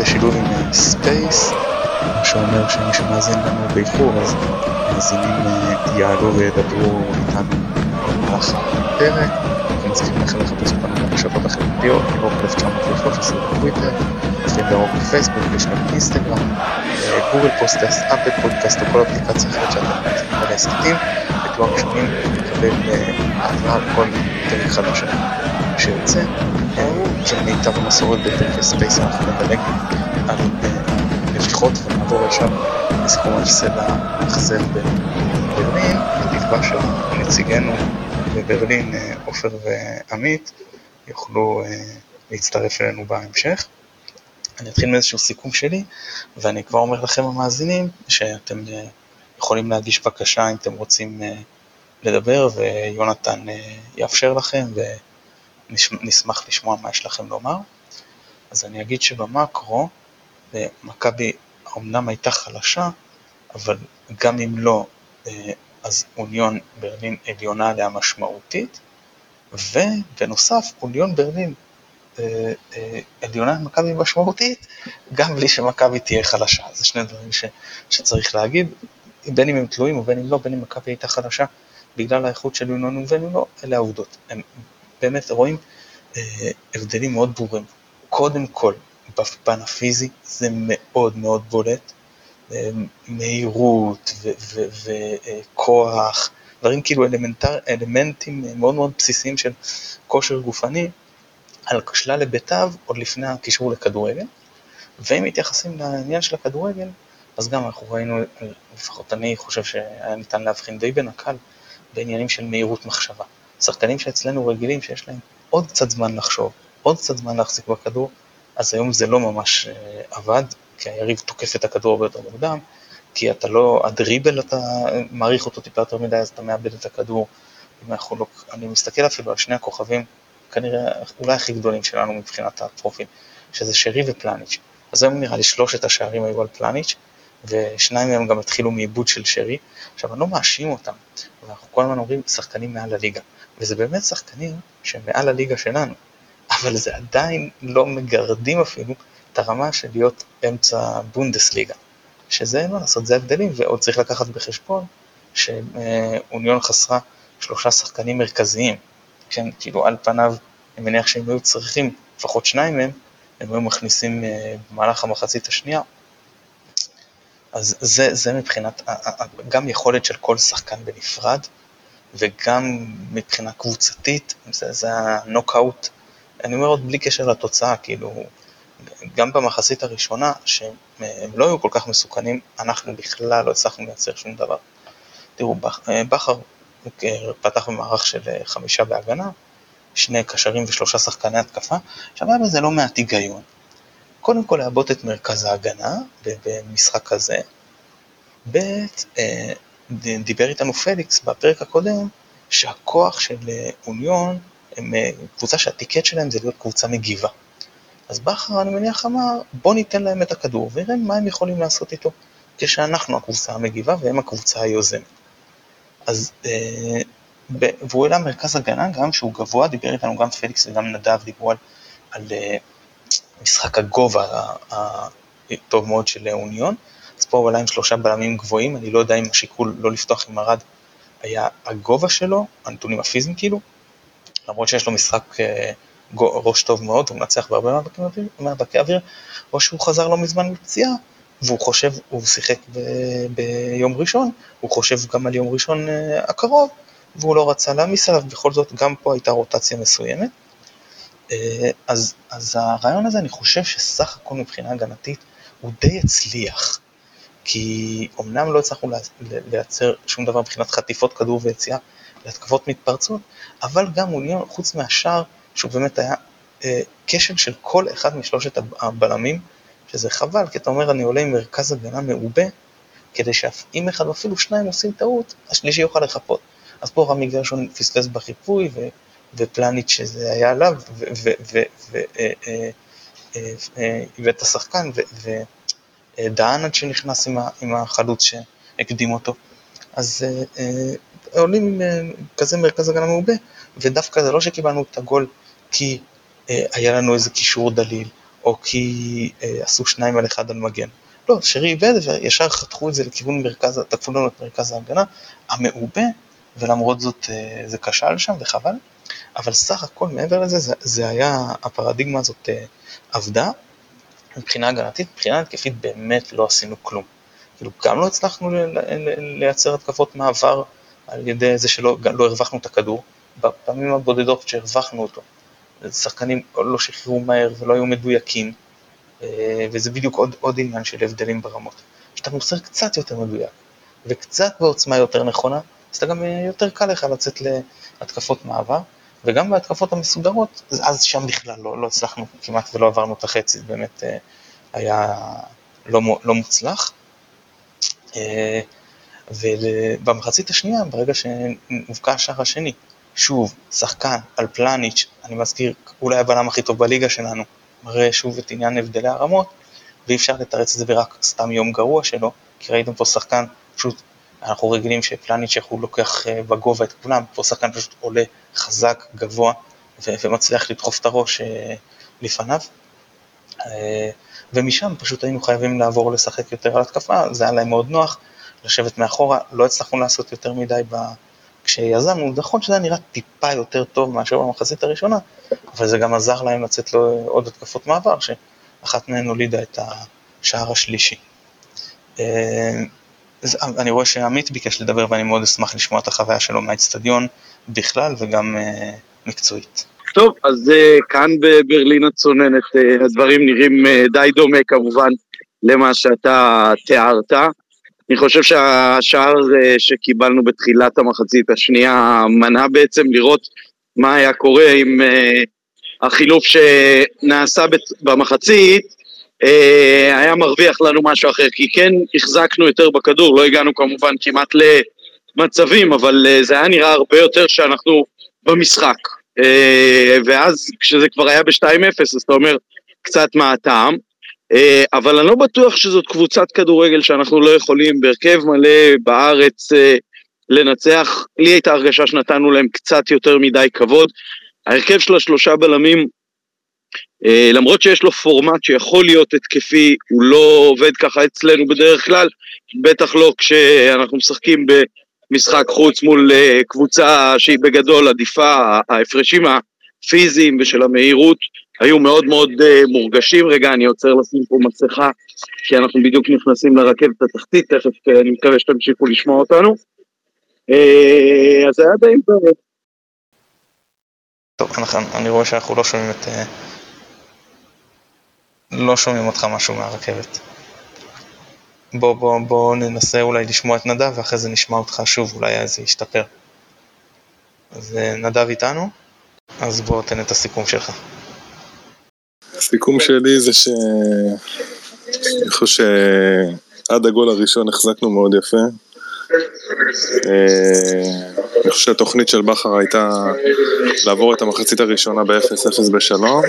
בשילוב עם ספייס, מה שאומר שמי שמאזין לנו באיחור אז מאזינים יעלו וידברו איתנו במהלך הפרק. אתם צריכים לכם לחפש אותנו ברשתות החברתיות, ירוק 1913 בטוויטר, צריכים ירוק בפייסבוק, יש לנו אינסטגרם, גוגל פודקאסטס, אפל פודקאסט או כל אפליקציה אחרת שאתם רוצים על ההסכתים, ותהיו הראשונים לקבל התראה על כל פרק חדש שיוצא. כמיטב המסורת בפרקי Space אנחנו נדלג על נביחות ונעבור ישר לסיכום ההפסד המאכזב בברלין, בתקווה שנציגינו בברלין, עופר ועמית, יוכלו להצטרף אלינו בהמשך. אני אתחיל מאיזשהו סיכום שלי, ואני כבר אומר לכם המאזינים שאתם יכולים להגיש בקשה אם אתם רוצים לדבר, ויונתן יאפשר לכם, ונשמח לשמוע מה יש לכם לומר. אז אני אגיד שבמקרו, מכבי אמנם הייתה חלשה, אבל גם אם לא, אז אוניון ברלין עליונה עליה משמעותית, ובנוסף אוניון ברלין עליונה למכבי משמעותית, גם בלי שמכבי תהיה חלשה. זה שני דברים ש, שצריך להגיד, בין אם הם תלויים ובין אם לא, בין אם מכבי הייתה חלשה בגלל האיכות של אוניון ובין אם לא, אלה העובדות. הם באמת רואים הבדלים מאוד ברורים. קודם כל, בפן הפיזי זה מאוד מאוד בולט, מהירות וכוח, דברים כאילו אלמנטר, אלמנטים מאוד מאוד בסיסיים של כושר גופני, על שלל היבטיו עוד לפני הקישור לכדורגל, ואם מתייחסים לעניין של הכדורגל, אז גם אנחנו ראינו, לפחות אני חושב שהיה ניתן להבחין די בנקל בעניינים של מהירות מחשבה. שחקנים שאצלנו רגילים שיש להם עוד קצת זמן לחשוב, עוד קצת זמן להחזיק בכדור, אז היום זה לא ממש עבד, כי היריב תוקף את הכדור הרבה יותר מוקדם, כי אתה לא, הדריבל אתה מעריך אותו טיפה יותר מדי, אז אתה מאבד את הכדור. לא, אני מסתכל אפילו על שני הכוכבים, כנראה אולי הכי גדולים שלנו מבחינת הפרופיל, שזה שרי ופלניץ'. אז היום נראה לי שלושת השערים היו על פלניץ', ושניים מהם גם התחילו מעיבוד של שרי. עכשיו, אני לא מאשים אותם, ואנחנו כל הזמן אומרים שחקנים מעל הליגה, וזה באמת שחקנים שהם מעל הליגה שלנו, אבל זה עדיין לא מגרדים אפילו את הרמה של להיות אמצע בונדסליגה, שזה אין מה לעשות, זה הבדלים, ועוד צריך לקחת בחשבון שאוניון חסרה שלושה שחקנים מרכזיים, כן, כאילו על פניו, אני מניח שהם היו צריכים לפחות שניים מהם, הם היו מכניסים במהלך המחצית השנייה. אז זה, זה מבחינת, גם יכולת של כל שחקן בנפרד, וגם מבחינה קבוצתית, זה, זה הנוקאוט, אני אומר עוד בלי קשר לתוצאה, כאילו, גם במחצית הראשונה, שהם לא היו כל כך מסוכנים, אנחנו בכלל לא הצלחנו לייצר שום דבר. תראו, בכר פתח במערך של חמישה בהגנה, שני קשרים ושלושה שחקני התקפה, עכשיו היה בזה לא מעט היגיון. קודם כל לעבות את מרכז ההגנה במשחק כזה, ב' דיבר איתנו פליקס בפרק הקודם, שהכוח של אוניון, הם קבוצה שהטיקט שלהם זה להיות קבוצה מגיבה. אז בכר, אני מניח, אמר, בוא ניתן להם את הכדור ונראה מה הם יכולים לעשות איתו, כשאנחנו הקבוצה המגיבה והם הקבוצה היוזמת. אז, אה, והוא העלה מרכז הגנה גם שהוא גבוה, דיבר איתנו גם פליקס וגם נדב, דיברו על, על אה, משחק הגובה הטוב מאוד של אוניון. הוא עלה עם שלושה בלמים גבוהים, אני לא יודע אם השיקול לא לפתוח עם ארד היה הגובה שלו, הנתונים הפיזיים כאילו, למרות שיש לו משחק אה, ראש טוב מאוד, הוא מנצח בהרבה מאבקי אוויר, או שהוא חזר לא מזמן מפציעה, והוא חושב, הוא שיחק ב- ביום ראשון, הוא חושב גם על יום ראשון uh, הקרוב, והוא לא רצה להעמיס עליו, בכל זאת גם פה הייתה רוטציה מסוימת. Uh, אז, אז הרעיון הזה, אני חושב שסך הכל מבחינה הגנתית הוא די הצליח, כי אמנם לא הצלחנו לייצר שום דבר מבחינת חטיפות כדור ויציאה להתקפות מתפרצות, אבל גם אוניון, חוץ מהשאר, שהוא באמת היה אה, כשל של כל אחד משלושת הבלמים, שזה חבל, כי אתה אומר, אני עולה עם מרכז הגנה מעובה, כדי שאם אחד או אפילו שניים עושים טעות, השלישי יוכל לחפות. אז פה רמי גרשון פספס בחיפוי, ו, ופלניץ' שזה היה עליו, והבאת את השחקן, ודהנד שנכנס עם, עם החלוץ שהקדים אותו. אז עולים עם כזה מרכז הגנה מעובה, ודווקא זה לא שקיבלנו את הגול כי היה לנו איזה קישור דליל, או כי אה, עשו שניים על אחד על מגן. לא, שרי איבד וישר חתכו את זה לכיוון מרכז, תקפו לנו את מרכז ההגנה המעובה, ולמרות זאת אה, זה כשל שם וחבל. אבל סך הכל מעבר לזה, זה, זה היה, הפרדיגמה הזאת אה, עבדה. מבחינה הגנתית, מבחינה התקפית באמת לא עשינו כלום. כאילו גם לא הצלחנו לייצר התקפות מעבר על ידי זה שלא לא הרווחנו את הכדור, בפעמים הבודדות שהרווחנו אותו. שחקנים לא שחררו מהר ולא היו מדויקים, אה, וזה בדיוק עוד, עוד עניין של הבדלים ברמות. כשאתה מוסר קצת יותר מדויק וקצת בעוצמה יותר נכונה, אז אתה גם אה, יותר קל לך לצאת להתקפות מעבר, וגם בהתקפות המסודרות, אז שם בכלל לא, לא הצלחנו כמעט ולא עברנו את החצי, זה באמת אה, היה לא, לא מוצלח. ובמחצית השנייה, ברגע שהובקע השער השני, שוב, שחקן על פלניץ', אני מזכיר, אולי הבלם הכי טוב בליגה שלנו, מראה שוב את עניין הבדלי הרמות, ואי אפשר לתרץ את זה ברק סתם יום גרוע שלו, כי ראיתם פה שחקן, פשוט, אנחנו רגילים שפלניץ' איך הוא לוקח אה, בגובה את כולם, פה שחקן פשוט עולה חזק, גבוה, ומצליח לדחוף את הראש אה, לפניו. אה, ומשם פשוט היינו חייבים לעבור לשחק יותר על התקפה, זה היה להם מאוד נוח, לשבת מאחורה, לא הצלחנו לעשות יותר מדי ב... כשיזמנו, נכון שזה היה נראה טיפה יותר טוב מאשר במחצית הראשונה, אבל זה גם עזר להם לצאת לו עוד התקפות מעבר, שאחת מהן הולידה את השער השלישי. אה, אני רואה שעמית ביקש לדבר ואני מאוד אשמח לשמוע את החוויה שלו מהאצטדיון בכלל וגם אה, מקצועית. טוב, אז אה, כאן בברלין הצוננת הדברים נראים די דומה כמובן למה שאתה תיארת. אני חושב שהשער שקיבלנו בתחילת המחצית השנייה מנע בעצם לראות מה היה קורה עם החילוף שנעשה במחצית, היה מרוויח לנו משהו אחר, כי כן החזקנו יותר בכדור, לא הגענו כמובן כמעט למצבים, אבל uh, זה היה נראה הרבה יותר שאנחנו במשחק. Uh, ואז כשזה כבר היה ב-2-0, אז אתה אומר, קצת מה הטעם. אה, אבל אני לא בטוח שזאת קבוצת כדורגל שאנחנו לא יכולים בהרכב מלא בארץ אה, לנצח. לי הייתה הרגשה שנתנו להם קצת יותר מדי כבוד. ההרכב של השלושה בלמים, אה, למרות שיש לו פורמט שיכול להיות התקפי, הוא לא עובד ככה אצלנו בדרך כלל, בטח לא כשאנחנו משחקים במשחק חוץ מול קבוצה שהיא בגדול עדיפה, ההפרשים הפיזיים ושל המהירות היו מאוד מאוד uh, מורגשים. רגע, אני עוצר לשים פה מסכה, כי אנחנו בדיוק נכנסים לרכבת התחתית, תכף אני מקווה שתמשיכו לשמוע אותנו. אז היה די טוב. אני רואה שאנחנו לא שומעים את... לא שומעים אותך משהו מהרכבת. בוא, בוא, בוא ננסה אולי לשמוע את נדב, ואחרי זה נשמע אותך שוב, אולי זה ישתפר. אז נדב איתנו? אז בוא תן את הסיכום שלך. הסיכום שלי זה ש... אני חושב שעד הגול הראשון החזקנו מאוד יפה. אה, אני חושב שהתוכנית של בכר הייתה לעבור את המחצית הראשונה ב-0-0 בשלום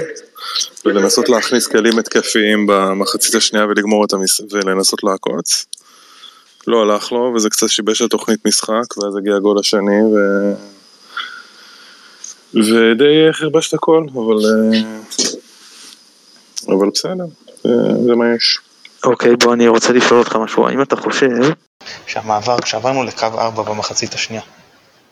ולנסות להכניס כלים התקפיים במחצית השנייה ולגמור את המס... ולנסות לעקוץ. לא הלך לו וזה קצת שיבש לתוכנית משחק ואז הגיע הגול השני ו... ודי חרבש את הכל, אבל אה, אבל בסדר, זה מה יש. אוקיי, בוא, אני רוצה לשאול אותך משהו. האם אתה חושב כשעברנו לקו 4 במחצית השנייה,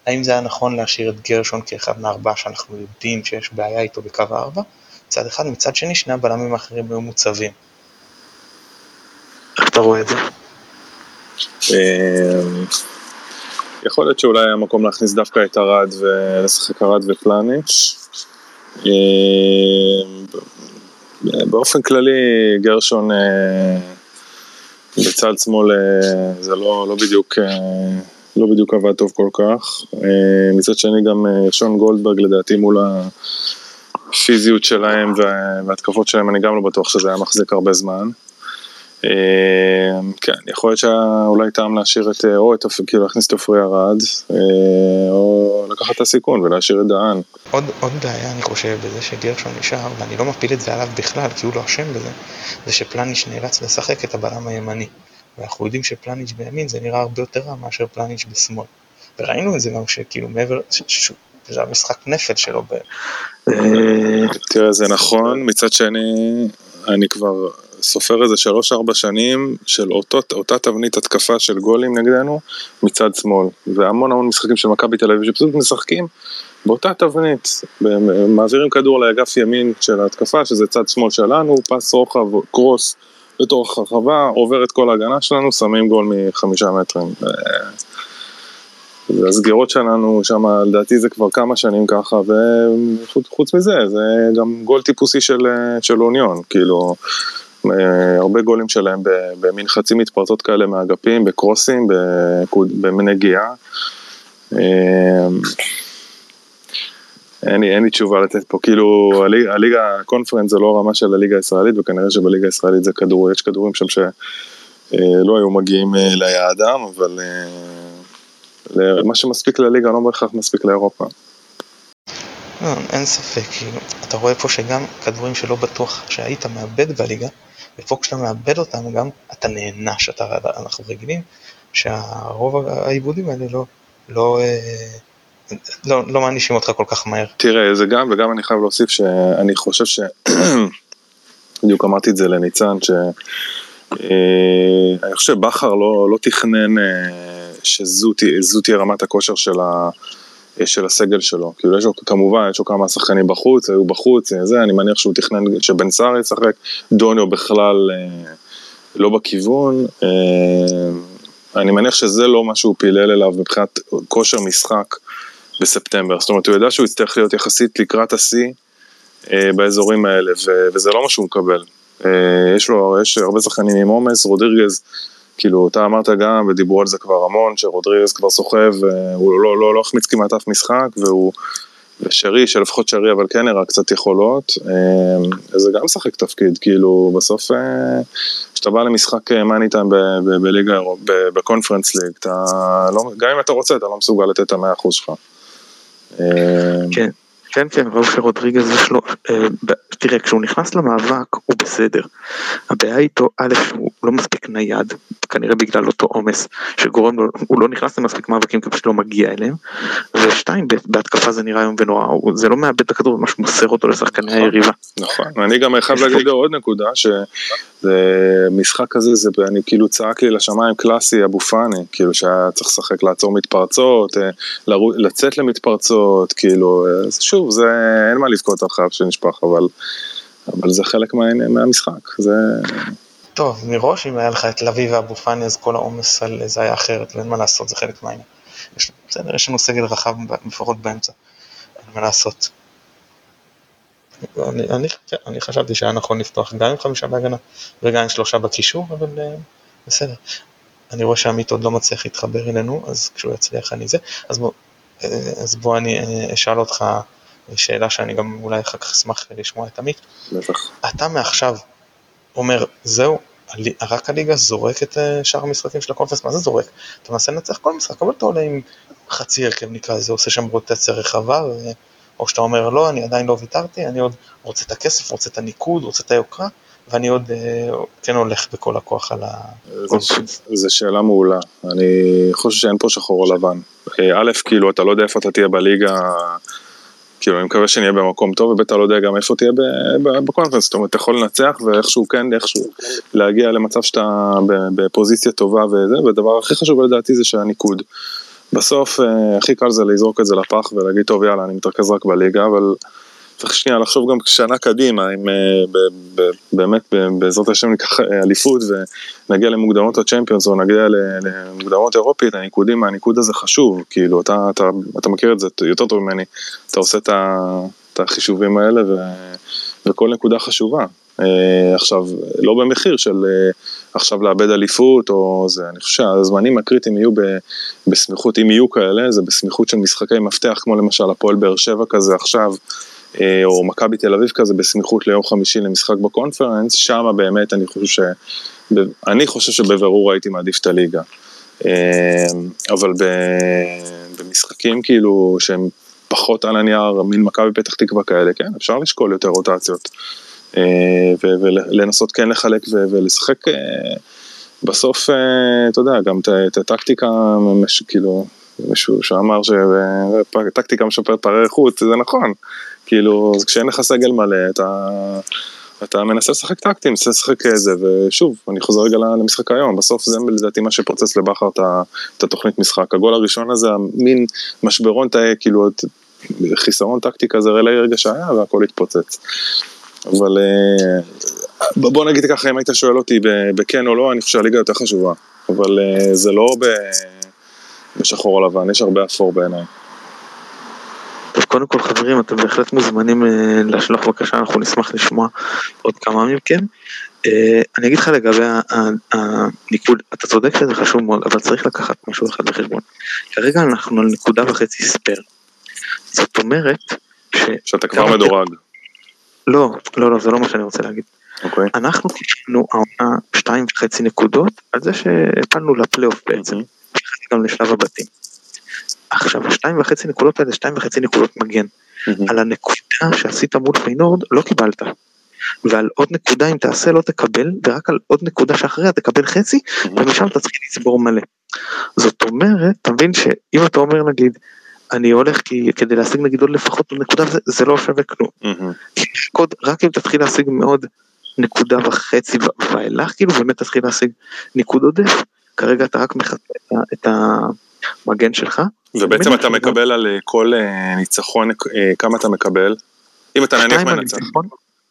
האם זה היה נכון להשאיר את גרשון כאחד מהארבעה שאנחנו יודעים שיש בעיה איתו בקו 4? מצד אחד, מצד שני, שני הבלמים האחרים היו מוצבים. איך אתה רואה את זה? אמ, יכול להיות שאולי היה מקום להכניס דווקא את ארד ולשחק ארד ופלניץ'. אמ, באופן כללי גרשון אה, בצד שמאל אה, זה לא, לא בדיוק אה, לא בדיוק עבד טוב כל כך. מצד שני גם שון גולדברג לדעתי מול הפיזיות שלהם וההתקפות שלהם אני גם לא בטוח שזה היה מחזיק הרבה זמן. אמ, כן, יכול להיות שאולי טעם להשאיר את, או את, כאילו להכניס את עופרי ארד, אה, או לקחת את הסיכון ולהשאיר את דהן. עוד, עוד בעיה אני חושב בזה שגרשון נשאר, ואני לא מפיל את זה עליו בכלל, כי הוא לא אשם בזה, זה שפלניץ' נאלץ לשחק את הבלם הימני. ואנחנו יודעים שפלניץ' בימין זה נראה הרבה יותר רע מאשר פלניץ' בשמאל. וראינו את זה גם שכאילו מעבר, זה המשחק נפל שלו. אה, תראה, זה נכון, מצד שני, אני כבר סופר איזה שלוש-ארבע שנים של אותו, אותה תבנית התקפה של גולים נגדנו מצד שמאל. והמון המון משחקים של מכבי תל אביב שפשוט משחקים באותה תבנית. מעבירים כדור לאגף ימין של ההתקפה, שזה צד שמאל שלנו, פס רוחב, קרוס לתוך הרחבה, עובר את כל ההגנה שלנו, שמים גול מחמישה מטרים. והסגירות שלנו שם, לדעתי זה כבר כמה שנים ככה, וחוץ מזה, זה גם גול טיפוסי של, של אוניון, כאילו, הרבה גולים שלהם במין חצי מתפרצות כאלה מהאגפים, בקרוסים, במנגיעה. אין לי, אין לי תשובה לתת פה, כאילו הליגה, הליגה הקונפרנס זה לא רמה של הליגה הישראלית וכנראה שבליגה הישראלית זה כדור, יש כדורים שם שלא היו מגיעים ליעדם, אבל מה שמספיק לליגה לא בהכרח מספיק לאירופה. לא, אין ספק, כאילו, אתה רואה פה שגם כדורים שלא בטוח שהיית מאבד בליגה, ופה כשאתה מאבד אותם גם, אתה נענש, אנחנו רגילים שהרוב העיבודים האלה לא, לא, לא, לא מענישים אותך כל כך מהר. תראה, זה גם, וגם אני חייב להוסיף שאני חושב ש... בדיוק אמרתי את זה לניצן, ש... אני חושב שבכר לא, לא תכנן שזו תהיה רמת הכושר של, ה, של הסגל שלו. כאילו יש לו, כמובן, יש לו כמה שחקנים בחוץ, היו בחוץ, זה, אני מניח שהוא תכנן שבן סער ישחק, דוניו בכלל אה, לא בכיוון. אה, אני מניח שזה לא מה שהוא פילל אליו מבחינת כושר משחק בספטמבר. זאת אומרת, הוא יודע שהוא יצטרך להיות יחסית לקראת השיא אה, באזורים האלה, וזה לא מה שהוא מקבל. יש לו, יש הרבה שחקנים עם עומס, רודריגז כאילו, אתה אמרת גם, ודיברו על זה כבר המון, שרודריגז כבר סוחב, הוא לא, לא, לא החמיץ כמעט אף משחק, והוא, ושרי, שלפחות שרי, אבל כן הראה קצת יכולות, זה גם משחק תפקיד, כאילו, בסוף, כשאתה בא למשחק מאני טיים בליגה, בקונפרנס ליג, אתה לא, גם אם אתה רוצה, אתה לא מסוגל לתת את המאה אחוז שלך. כן. כן, כן, ראו שרודריגז יש לו, אה, תראה, כשהוא נכנס למאבק הוא בסדר. הבעיה איתו, א', שהוא לא מספיק נייד, כנראה בגלל אותו עומס שגורם לו, הוא לא נכנס למספיק מאבקים כי פשוט לא מגיע אליהם. ושתיים, בהתקפה זה נראה איום ונורא, זה לא מאבד את הכדור, ממש מוסר אותו לשחקני היריבה. נכון, ואני גם חייב להגיד עוד נקודה, שזה משחק כזה, זה אני כאילו צעק לי לשמיים קלאסי אבו פאני, כאילו שהיה צריך לשחק לעצור מתפרצות, לצאת למתפרצות, כאילו, שוב. שוב, זה אין מה לבכות על חייו שנשפך, אבל, אבל זה חלק מה, מהמשחק, זה... טוב, מראש אם היה לך את לביא ואבו פאני אז כל העומס על זה היה אחרת, ואין מה לעשות, זה חלק מהעניין. בסדר, יש לנו סגל רחב לפחות באמצע, אין מה לעשות. אני, אני, כן, אני חשבתי שהיה נכון לפתוח גם עם חמישה בהגנה וגם עם שלושה בקישור, אבל uh, בסדר. אני רואה שעמית עוד לא מצליח להתחבר אלינו, אז כשהוא יצליח אני זה. אז בוא, אה, אז בוא אני אה, אשאל אותך שאלה שאני גם אולי אחר כך אשמח לשמוע את עמית. בטח. אתה מעכשיו אומר, זהו, רק הליגה זורק את אה, שאר המשחקים של הקונפרנס, מה זה זורק? אתה מנסה לנצח כל משחק, אבל אתה עולה עם חצי הרכב נקרא לזה, עושה שם רוטציה רחבה, ו... או שאתה אומר לא, אני עדיין לא ויתרתי, אני עוד רוצה את הכסף, רוצה את הניקוד, רוצה את היוקרה, ואני עוד אה, כן הולך בכל הכוח על ה... זו שאלה מעולה, אני חושב שאין פה שחור או לבן. אה, א', כאילו, אתה לא יודע איפה אתה תהיה בליגה כאילו, אני מקווה שנהיה במקום טוב, ובטח לא יודע גם איפה תהיה בקונפרנס, זאת אומרת, אתה יכול לנצח ואיכשהו כן, איכשהו להגיע למצב שאתה בפוזיציה טובה וזה, והדבר הכי חשוב לדעתי זה שהניקוד. בסוף, אה, הכי קל זה לזרוק את זה לפח ולהגיד, טוב, יאללה, אני מתרכז רק בליגה, אבל צריך שנייה לחשוב גם שנה קדימה, אם אה, באמת בעזרת השם ניקח אה, אליפות ונגיע למוקדמות הצ'מפיונס או נגיע למוקדמות אירופית, הניקודים, הניקוד הזה חשוב, כאילו אתה, אתה, אתה מכיר את זה יותר טוב ממני, אתה עושה את החישובים האלה ו, וכל נקודה חשובה. אה, עכשיו, לא במחיר של עכשיו לאבד אליפות או זה, אני חושב שהזמנים הקריטיים יהיו בסמיכות, אם יהיו כאלה, זה בסמיכות של משחקי מפתח, כמו למשל הפועל באר שבע כזה עכשיו. אה, או מכבי תל אביב כזה בסמיכות ליום חמישי למשחק בקונפרנס, שם באמת אני חושב ש... אני חושב שבבירור הייתי מעדיף את הליגה. אה, אבל במשחקים כאילו שהם פחות על הנייר, מין מכבי פתח תקווה כאלה, כן, אפשר לשקול יותר רוטציות. אה, ולנסות כן לחלק ולשחק בסוף, אתה יודע, גם את הטקטיקה, כאילו, מישהו שאמר שטקטיקה משפרת פערי איכות, זה נכון. כאילו, כשאין לך סגל מלא, אתה אתה מנסה לשחק טקטי, מנסה לשחק איזה, ושוב, אני חוזר רגע למשחק היום, בסוף זה לדעתי מה שפוצץ לבכר את התוכנית משחק. הגול הראשון הזה, מין משברון, כאילו, חיסרון טקטי כזה רגע שהיה, והכל התפוצץ. אבל אה, בוא נגיד ככה, אם היית שואל אותי בכן או לא, אני חושב שהליגה יותר חשובה. אבל אה, זה לא בשחור או לבן, יש הרבה אפור בעיניי. טוב, קודם כל חברים, אתם בהחלט מוזמנים אה, לשלוח בבקשה, אנחנו נשמח לשמוע עוד כמה מכם. אני אגיד לך לגבי הניקוד, אתה צודק שזה חשוב מאוד, אבל צריך לקחת משהו אחד בחשבון. כרגע אנחנו על נקודה וחצי spare. זאת אומרת ש... שאתה כבר מדורג. לא, לא, לא, זה לא מה שאני רוצה להגיד. אוקיי. אנחנו קיבלנו העונה שתיים וחצי נקודות על זה שהעפלנו לפלייאוף בעצם, גם לשלב הבתים. עכשיו, השתיים וחצי נקודות האלה, שתיים וחצי נקודות מגן. על הנקודה שעשית מול פיינורד לא קיבלת. ועל עוד נקודה אם תעשה לא תקבל, ורק על עוד נקודה שאחריה תקבל חצי, ומשם אתה צריך לצבור מלא. זאת אומרת, אתה מבין שאם אתה אומר נגיד, אני הולך כי כדי להשיג נגיד עוד לפחות נקודה זה, זה לא שווה כלום. Mm-hmm. רק אם תתחיל להשיג מאוד נקודה וחצי ואילך כאילו באמת תתחיל להשיג ניקוד עודף, כרגע אתה רק מחטא את המגן שלך. ובעצם אתה מקבל על אה, כל אה, ניצחון, אה, כמה אתה מקבל? אם אתה נניח מנצח.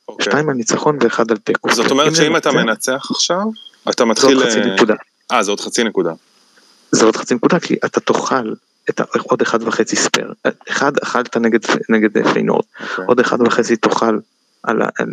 אוקיי. שתיים על ניצחון ואחד על תיקו. זאת אומרת שאם אתה מנצח עכשיו, אתה מתחיל... זה עוד חצי נקודה. אה, זה עוד חצי נקודה. זה עוד חצי נקודה כי אתה תאכל את עוד אחד וחצי spare. אחד אכלת נגד, פיינורד. אוקיי. עוד אחד וחצי תאכל על, על,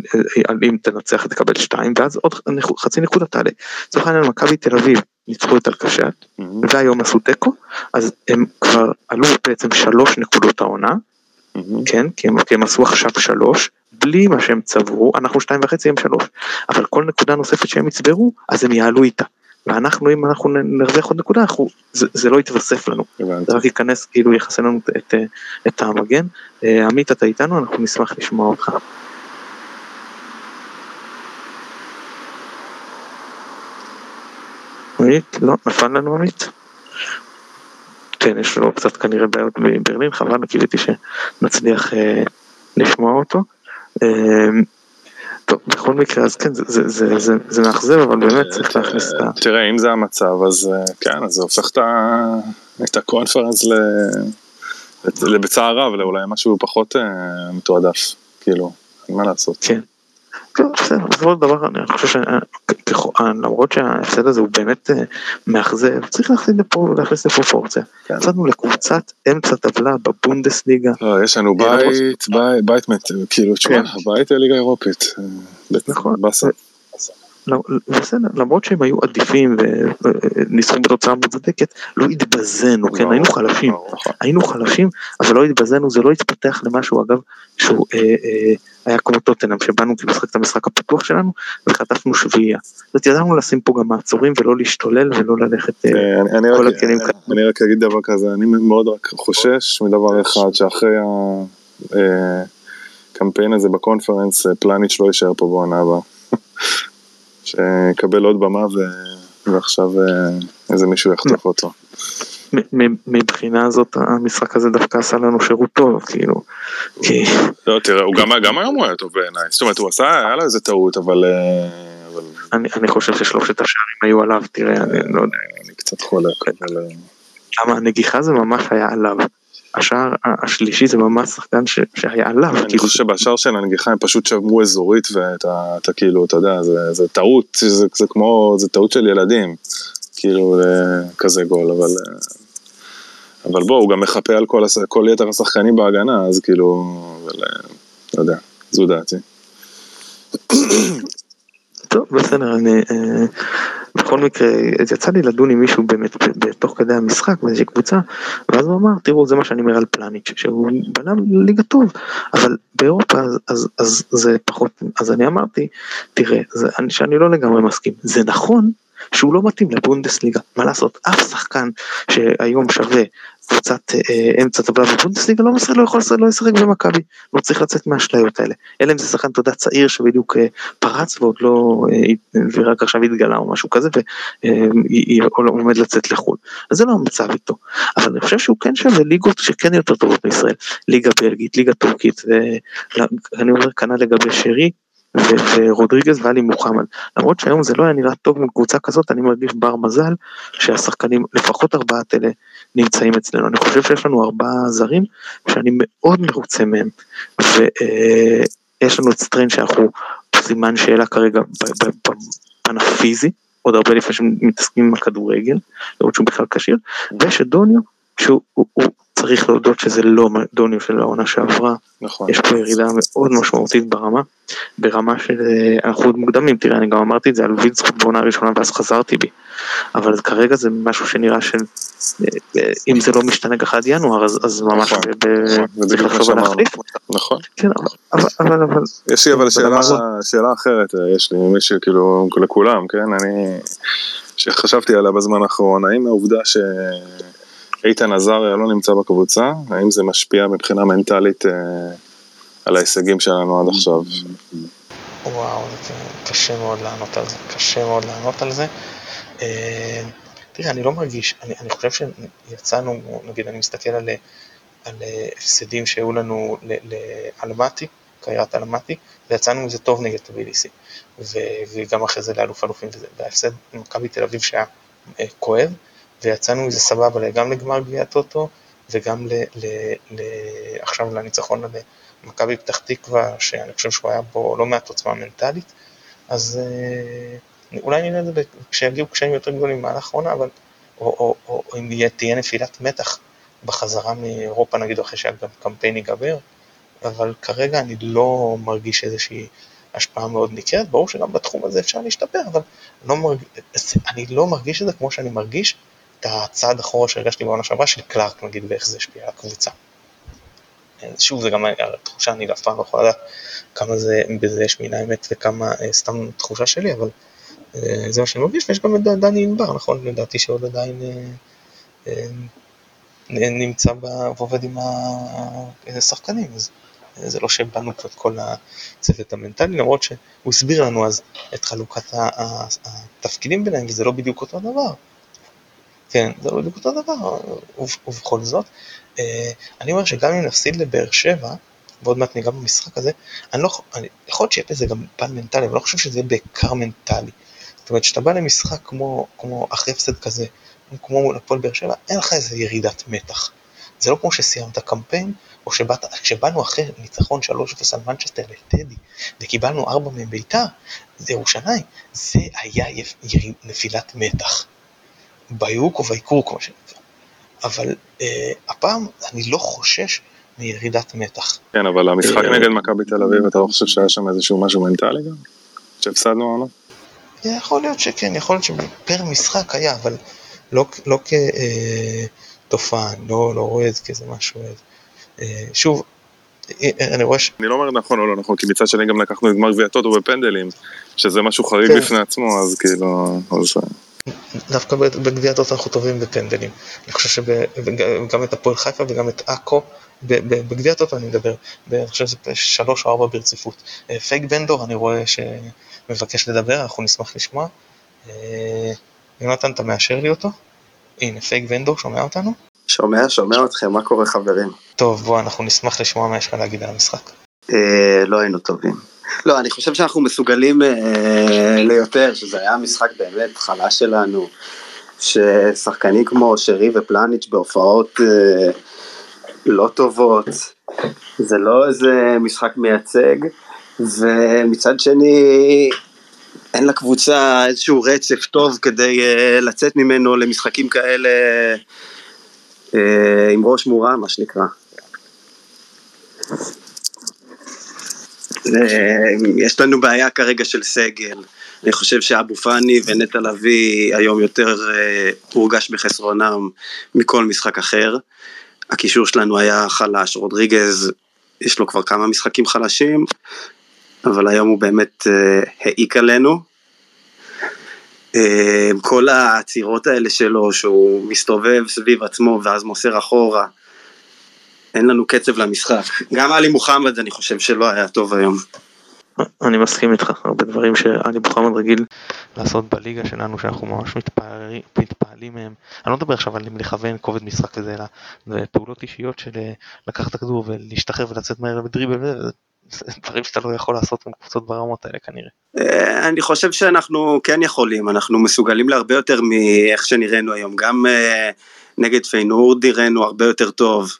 על אם תנצח תקבל שתיים, ואז עוד חצי נקודה תעלה. לצורך העניין מכבי תל אביב ניצחו את אלשקרט, mm-hmm. והיום עשו תיקו, אז הם כבר עלו בעצם שלוש נקודות העונה, mm-hmm. כן, כי הם, כי הם עשו עכשיו שלוש, בלי מה שהם צברו, אנחנו שתיים וחצי הם שלוש, אבל כל נקודה נוספת שהם יצברו, אז הם יעלו איתה. ואנחנו אם אנחנו נרוויח עוד נקודה אנחנו, זה, זה לא יתווסף לנו, זה רק ייכנס כאילו יחסה לנו את, את, את המגן. אה, עמית אתה איתנו אנחנו נשמח לשמוע אותך. עמית? לא, נפל לנו עמית? כן, יש לו קצת כנראה בעיות בברלין, חבל, קיוויתי שנצליח אה, לשמוע אותו. אה, טוב, בכל מקרה, אז כן, זה מאכזב, אבל באמת צריך להכניס את ה... תראה, אם זה המצב, אז אה, כן, אז זה הופך את הקונפרנס בצער רב, לאולי משהו פחות אה, מתועדף, כאילו, אין מה לעשות. כן. כן, בסדר, בסופו של דבר אני חושב שלמרות שההפסד הזה הוא באמת אה, מאכזב, צריך להכניס לפה, לפרופורציה. יצאנו כן. לקבוצת אמצע טבלה בבונדסליגה. לא, יש לנו בית, בית, כאילו, תשמע, כן. בית ליגה אירופית. נכון. לא, בסדר, למרות שהם היו עדיפים וניסחו בתוצאה מוצדקת, לא התבזינו, כן, היינו חלשים, נכון. היינו חלשים, אבל לא התבזינו, זה לא התפתח למשהו, אגב, שהוא אה, אה, היה כמו טוטנאם, שבאנו לשחק את המשחק הפתוח שלנו, וחטפנו שביעייה. זאת ידענו לשים פה גם מעצורים ולא להשתולל ולא ללכת אה, כל הכלים כאלה. אני רק אגיד דבר כזה, אני מאוד רק חושש מדבר אחד, שאחרי הקמפיין הזה בקונפרנס, פלניץ' לא יישאר פה בעונה הבאה. שיקבל עוד במה. ועכשיו אה, איזה מישהו יחטוף אותו. מבחינה הזאת המשחק הזה דווקא עשה לנו שירות טוב, כאילו. לא, תראה, הוא גם היום הוא היה טוב בעיניי, זאת אומרת, הוא עשה, היה לו איזה טעות, אבל... אה, אני חושב ששלושת השערים היו עליו, תראה, אני לא יודע. אני קצת חולק, אבל... למה הנגיחה זה ממש היה עליו. השער השלישי זה ממש שחקן ש, שהיה עליו. אני כאילו... חושב שבשער של הנגיחה הם פשוט שמרו אזורית ואתה כאילו, אתה יודע, זה, זה טעות, זה, זה כמו, זה טעות של ילדים, כאילו, כזה גול, אבל... אבל בוא, הוא גם מחפה על כל, כל יתר השחקנים בהגנה, אז כאילו, אבל, לא יודע, זו דעתי. טוב, בסדר, אני... אה, בכל מקרה, יצא לי לדון עם מישהו באמת בתוך כדי המשחק באיזושהי קבוצה, ואז הוא אמר, תראו, זה מה שאני אומר על פלניץ', שהוא בלם ליגה טוב, אבל באירופה אז, אז, אז זה פחות, אז אני אמרתי, תראה, זה, אני, שאני לא לגמרי מסכים, זה נכון שהוא לא מתאים לבונדסליגה, מה לעשות, אף שחקן שהיום שווה קבוצת אה, אמצע טבלה בבונדסליגה לא מסר, לא יכול לא לשחק במכבי, לא צריך לצאת מהאשליות האלה, אלא אם זה שחקן תודה צעיר שבדיוק אה, פרץ ועוד לא, אה, ורק עכשיו התגלה או משהו כזה ועומד לצאת לחו"ל, אז זה לא המצב איתו, אבל אני חושב שהוא כן שווה ליגות שכן יותר טובות בישראל, ליגה בלגית, ליגה טורקית, ואני אומר כנ"ל לגבי שרי, ורודריגז ואלי מוחמד. למרות שהיום זה לא היה נראה טוב עם קבוצה כזאת, אני מרגיש בר מזל שהשחקנים, לפחות ארבעת אלה, נמצאים אצלנו. אני חושב שיש לנו ארבעה זרים שאני מאוד מרוצה מהם. ויש לנו את סטריין שאנחנו סימן שאלה כרגע בפן הפיזי, עוד הרבה לפני שמתעסקים עם הכדורגל, לראות שהוא בכלל כשיר, ויש את דוניו, שהוא צריך להודות שזה לא דוניו של העונה שעברה, נכון. יש פה ירידה מאוד משמעותית ברמה, ברמה של, אנחנו עוד מוקדמים, תראה אני גם אמרתי את זה על וילסקוט בעונה הראשונה ואז חזרתי בי, אבל כרגע זה משהו שנראה של, אם זה לא משתנה ככה עד ינואר אז, אז ממש נכון, נכון, צריך לחשוב על להחליף נכון. כן, אבל, אבל, אבל, יש לי אבל שאלה, שאלה אחרת, יש לי מישהו כאילו לכולם, כן, אני, שחשבתי עליה בזמן האחרון, האם העובדה ש... איתן עזריה לא נמצא בקבוצה, האם זה משפיע מבחינה מנטלית אה, על ההישגים שלנו עד עכשיו? וואו, זה קשה מאוד לענות על זה, קשה מאוד לענות על זה. אה, תראה, אני לא מרגיש, אני, אני חושב שיצאנו, נגיד, אני מסתכל על, על הפסדים שהיו לנו לאלמטי, קריית אלמטי, ויצאנו מזה טוב נגד טביליסי, וגם אחרי זה לאלוף אלופים, וההפסד מכבי תל אביב שהיה אה, כואב, ויצאנו מזה סבבה גם לגמר גביע הטוטו וגם ל, ל, ל, עכשיו לניצחון על מכבי פתח תקווה, שאני חושב שהוא היה בו לא מעט עוצמה מנטלית, אז אה, אולי נראה את זה כשיגיעו קשיים יותר גדולים במהלך העונה, אבל או, או, או, או אם תהיה נפילת מתח בחזרה מאירופה נגיד אחרי שהקמפיין ייגבר, אבל כרגע אני לא מרגיש איזושהי השפעה מאוד ניכרת, ברור שגם בתחום הזה אפשר להשתפר, אבל לא מרג... אני לא מרגיש את זה כמו שאני מרגיש את הצעד אחורה שהרגשתי בעונה שעברה של קלארק נגיד ואיך זה השפיע על הקבוצה. שוב זה גם התחושה, אני אף פעם לא יכול לדעת כמה זה, בזה יש מן האמת וכמה אה, סתם תחושה שלי, אבל אה, זה מה שאני מרגיש, ויש גם את דני ענבר, נכון? לדעתי שעוד עדיין אה, נמצא ועובד עם השחקנים, אז זה לא שבאנו את כל הצוות המנטלי, למרות שהוא הסביר לנו אז את חלוקת התפקידים ביניהם, וזה לא בדיוק אותו דבר. כן, זה לא בדיוק אותו דבר, ובכל זאת, אה, אני אומר שגם אם נפסיד לבאר שבע, ועוד מעט ניגע במשחק הזה, אני לא, אני, יכול להיות שיהיה בזה גם פן מנטלי, אבל אני לא חושב שזה יהיה בעיקר מנטלי. זאת אומרת, כשאתה בא למשחק כמו, כמו אחרי הפסד כזה, כמו מול הפועל באר שבע, אין לך איזה ירידת מתח. זה לא כמו שסיימת קמפיין, או שבאת, כשבאנו אחרי ניצחון 3-0 על מנצ'סטר לטדי, וקיבלנו 4 מביתר, זה ירושלים, זה היה יריד, נפילת מתח. ביוק וביקור כמו שנקרא. אבל אה, הפעם אני לא חושש מירידת מתח. כן, אבל המשחק אה, נגד מכבי תל אביב, אתה לא חושב שהיה שם איזשהו משהו מנטלי גם? שהפסדנו או לא? יכול להיות שכן, יכול להיות שפר משחק היה, אבל לא, לא כתופעה, אה, לא, לא רואה את זה כאיזה משהו. אה, שוב, אה, אני רואה ש... אני לא אומר נכון או לא נכון, כי מצד שני גם לקחנו את גמר גביע טוטו בפנדלים, שזה משהו חריג כן. בפני עצמו, אז כאילו... דווקא בגביע הטוטו אנחנו טובים בפנדלים. אני חושב שגם את הפועל חיפה וגם את עכו, בגביע הטוטו אני מדבר, אני חושב שזה שלוש או ארבע ברציפות. אה, פייק בן דור אני רואה שמבקש לדבר, אנחנו נשמח לשמוע. אה, יונתן, אתה מאשר לי אותו? הנה, פייק בן דור, שומע אותנו? שומע, שומע אתכם, מה קורה חברים? טוב, בוא, אנחנו נשמח לשמוע מה יש לך להגיד על המשחק. אה, לא היינו טובים. לא, אני חושב שאנחנו מסוגלים אה, ליותר, שזה היה משחק באמת חלש שלנו, ששחקנים כמו שרי ופלניץ' בהופעות אה, לא טובות, זה לא איזה משחק מייצג, ומצד שני אין לקבוצה איזשהו רצף טוב כדי אה, לצאת ממנו למשחקים כאלה אה, עם ראש מורם, מה שנקרא. יש לנו בעיה כרגע של סגל. אני חושב שאבו פאני ונטע לביא היום יותר אה, הורגש בחסרונם מכל משחק אחר. הקישור שלנו היה חלש, רודריגז יש לו כבר כמה משחקים חלשים, אבל היום הוא באמת אה, העיק עלינו. אה, כל העצירות האלה שלו, שהוא מסתובב סביב עצמו ואז מוסר אחורה, אין לנו קצב למשחק. גם עלי מוחמד אני חושב שלא היה טוב היום. אני מסכים איתך, הרבה דברים שעלי מוחמד רגיל לעשות בליגה שלנו שאנחנו ממש מתפעלים, מתפעלים מהם. אני לא מדבר עכשיו על לכוון כובד משחק כזה, אלא זה פעולות אישיות של אה, לקחת את הכדור ולהשתחרר ולצאת מהר בדריבל, דברים שאתה לא יכול לעשות עם קבוצות ברמות האלה כנראה. אה, אני חושב שאנחנו כן יכולים, אנחנו מסוגלים להרבה יותר מאיך שנראינו היום, גם אה, נגד פיינורד נראינו הרבה יותר טוב.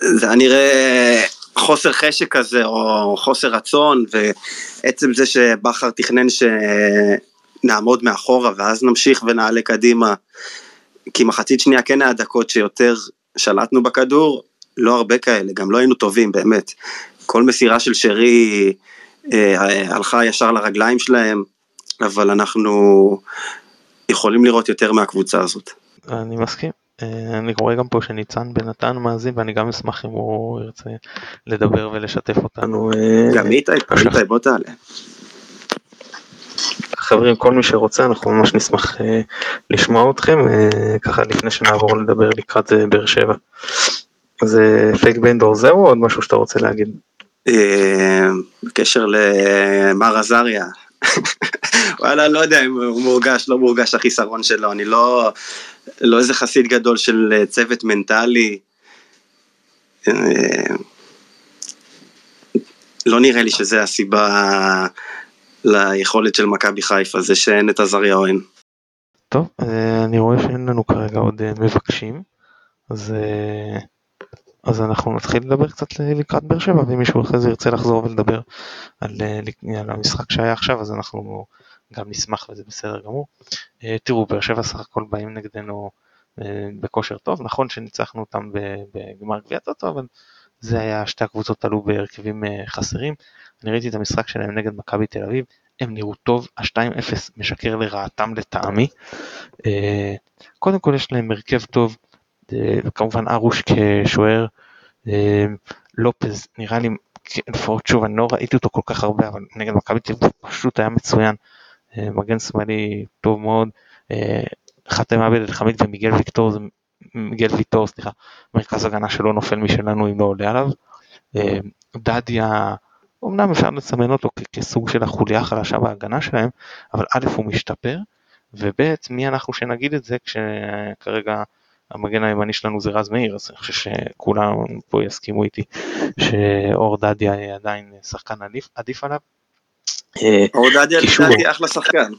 זה היה נראה חוסר חשק כזה, או חוסר רצון, ועצם זה שבכר תכנן שנעמוד מאחורה ואז נמשיך ונעלה קדימה, כי מחצית שנייה כן היה דקות שיותר שלטנו בכדור, לא הרבה כאלה, גם לא היינו טובים באמת. כל מסירה של שרי אה, הלכה ישר לרגליים שלהם, אבל אנחנו יכולים לראות יותר מהקבוצה הזאת. אני מסכים. אה, אני רואה גם פה שניצן בנתן מאזין ואני גם אשמח אם הוא ירצה לדבר ולשתף אותנו. אה, גם איתי, איתי בוא תעלה. חברים, כל מי שרוצה, אנחנו ממש נשמח אה, לשמוע אתכם, ככה לפני שנעבור לדבר לקראת באר שבע. אז פייק בנדור זהו או עוד משהו שאתה רוצה להגיד? בקשר למר עזריה, וואלה, לא יודע אם הוא מורגש, לא מורגש החיסרון שלו, אני לא, לא איזה חסיד גדול של אה, צוות מנטלי. אה, לא נראה לי שזה הסיבה ליכולת של מכבי חיפה, זה שאין את עזריה אוהן. טוב, אה, אני רואה שאין לנו כרגע עוד מבקשים, אז, אז אנחנו נתחיל לדבר קצת לקראת באר שבע, ואם מישהו אחרי זה ירצה לחזור ולדבר על, על המשחק שהיה עכשיו, אז אנחנו גם נשמח וזה בסדר גמור. אה, תראו, באר שבע סך הכל באים נגדנו אה, בכושר טוב, נכון שניצחנו אותם בגמר גביע טוטו, אבל זה היה, שתי הקבוצות עלו בהרכבים אה, חסרים. אני ראיתי את המשחק שלהם נגד מכבי תל אביב, הם נראו טוב, ה-2-0 משקר לרעתם לטעמי. קודם כל יש להם הרכב טוב, וכמובן ארוש כשוער, לופז נראה לי, לפחות שוב אני לא ראיתי אותו כל כך הרבה, אבל נגד מכבי תל אביב פשוט היה מצוין. אה, מגן שמאלי טוב מאוד, אה, חתם עבד אל חמיד ומיגל ויקטור, מיגל ויטור, סליחה, מרכז הגנה שלא נופל משלנו אם לא עולה עליו. אה, דדיה, אמנם אפשר לסמן אותו כסוג של החוליה החלשה בהגנה שלהם, אבל א' הוא משתפר, וב' מי אנחנו שנגיד את זה כשכרגע המגן הימני שלנו זה רז מאיר, אז אני חושב שכולם פה יסכימו איתי שאור דדיה עדיין שחקן עדיף, עדיף עליו. עודדיה לדעתי אחלה שחקן.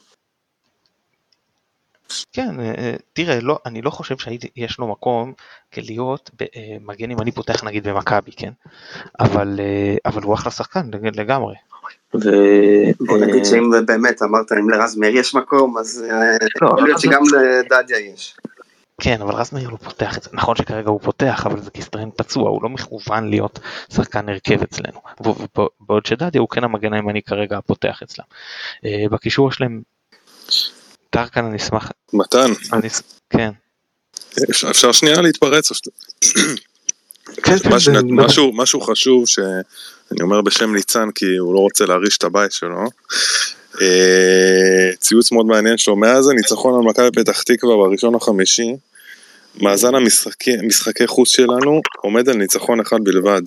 כן, אה, אה, תראה, לא, אני לא חושב שיש לו מקום להיות אה, מגן אם אני פותח נגיד במכבי, כן? אבל, אבל הוא אחלה שחקן לגמרי. ו... בוא נגיד שאם באמת אמרת אם לרז מאיר יש מקום, אז לא, יכול להיות שגם לדדיה יש. כן, אבל רז מאיר לא פותח את זה, נכון שכרגע הוא פותח, אבל זה כסטרן פצוע, הוא לא מכוון להיות שחקן הרכב אצלנו. בעוד שדדיה הוא כן המגן הימני כרגע הפותח אצלם. אה, בקישור שלהם, טרקן אני אשמח... מתן. אני... כן. אפשר שנייה להתפרץ? כן, כן, משהו, משהו חשוב שאני אומר בשם ניצן כי הוא לא רוצה להרעיש את הבית שלו. אה, ציוץ מאוד מעניין שלו, מאז הניצחון על מכבי פתח תקווה בראשון החמישי, מאזן המשחקי חוץ שלנו עומד על ניצחון אחד בלבד.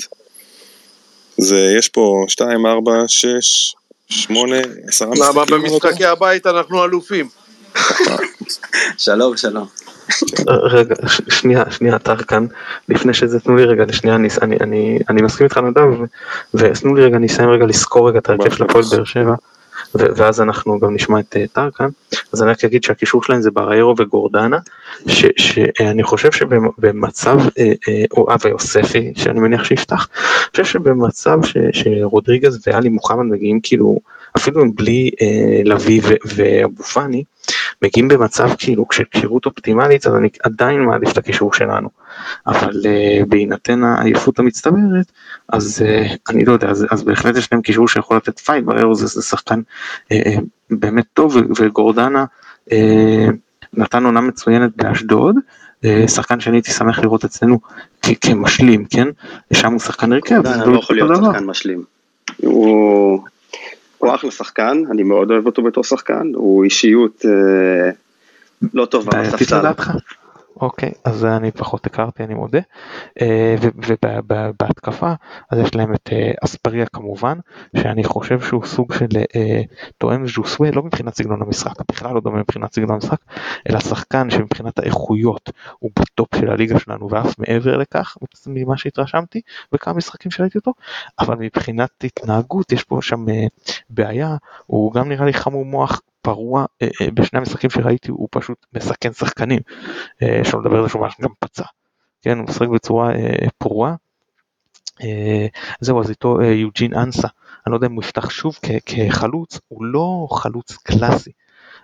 זה, יש פה 2, 4, 6, 8, 10 משחקים. למה במשחקי הבית אנחנו אלופים? שלום, שלום. רגע, שנייה, שנייה, טרקן, לפני שזה, תנו לי רגע, שנייה, אני, אני, אני מסכים איתך נדב, ותנו לי רגע, אני אסיים רגע לזכור רגע את ההרכב של הפועל באר שבע. ואז אנחנו גם נשמע את אה, טרקן, אז אני רק אגיד שהקישור שלהם זה בריירו וגורדנה, שאני חושב שבמצב, אה, אה, או אבי יוספי, שאני מניח שיפתח, אני חושב שבמצב שרודריגז ואלי מוחמד מגיעים כאילו, אפילו בלי לביא ואבו פאני, מגיעים במצב כאילו של כשירות אופטימלית, אז אני עדיין מעדיף את הקישור שלנו. אבל uh, בהינתן העייפות המצטברת, אז uh, אני לא יודע, אז, אז בהחלט יש להם קישור שיכול לתת fight, ברר זה, זה שחקן uh, באמת טוב, וגורדנה uh, נתן עונה מצוינת באשדוד. שחקן שאני הייתי שמח לראות אצלנו כמשלים, כן? שם הוא שחקן הרכב. לא, לא יכול להיות שחקן משלים. הוא... הוא אחלה שחקן, אני מאוד אוהב אותו בתור שחקן, הוא אישיות אה, לא טובה בספסל. אוקיי, אז אני פחות הכרתי, אני מודה. אה, ובהתקפה, אז יש להם את אה, אספריה כמובן, שאני חושב שהוא סוג של אה, תואם ז'וסווה, לא מבחינת סגנון המשחק, בכלל לא דומה מבחינת סגנון המשחק, אלא שחקן שמבחינת האיכויות הוא בטופ של הליגה שלנו ואף מעבר לכך, ממה שהתרשמתי, וכמה משחקים שראיתי אותו, אבל מבחינת התנהגות יש פה שם בעיה, הוא גם נראה לי חמור מוח פרוע אה, אה, בשני המשחקים שראיתי הוא פשוט מסכן שחקנים אה, שלא לדבר על זה שהוא ממש גם פצע. כן הוא משחק בצורה פרועה. זהו אז איתו יוג'ין אנסה אני לא יודע אם הוא יפתח שוב כחלוץ הוא לא חלוץ קלאסי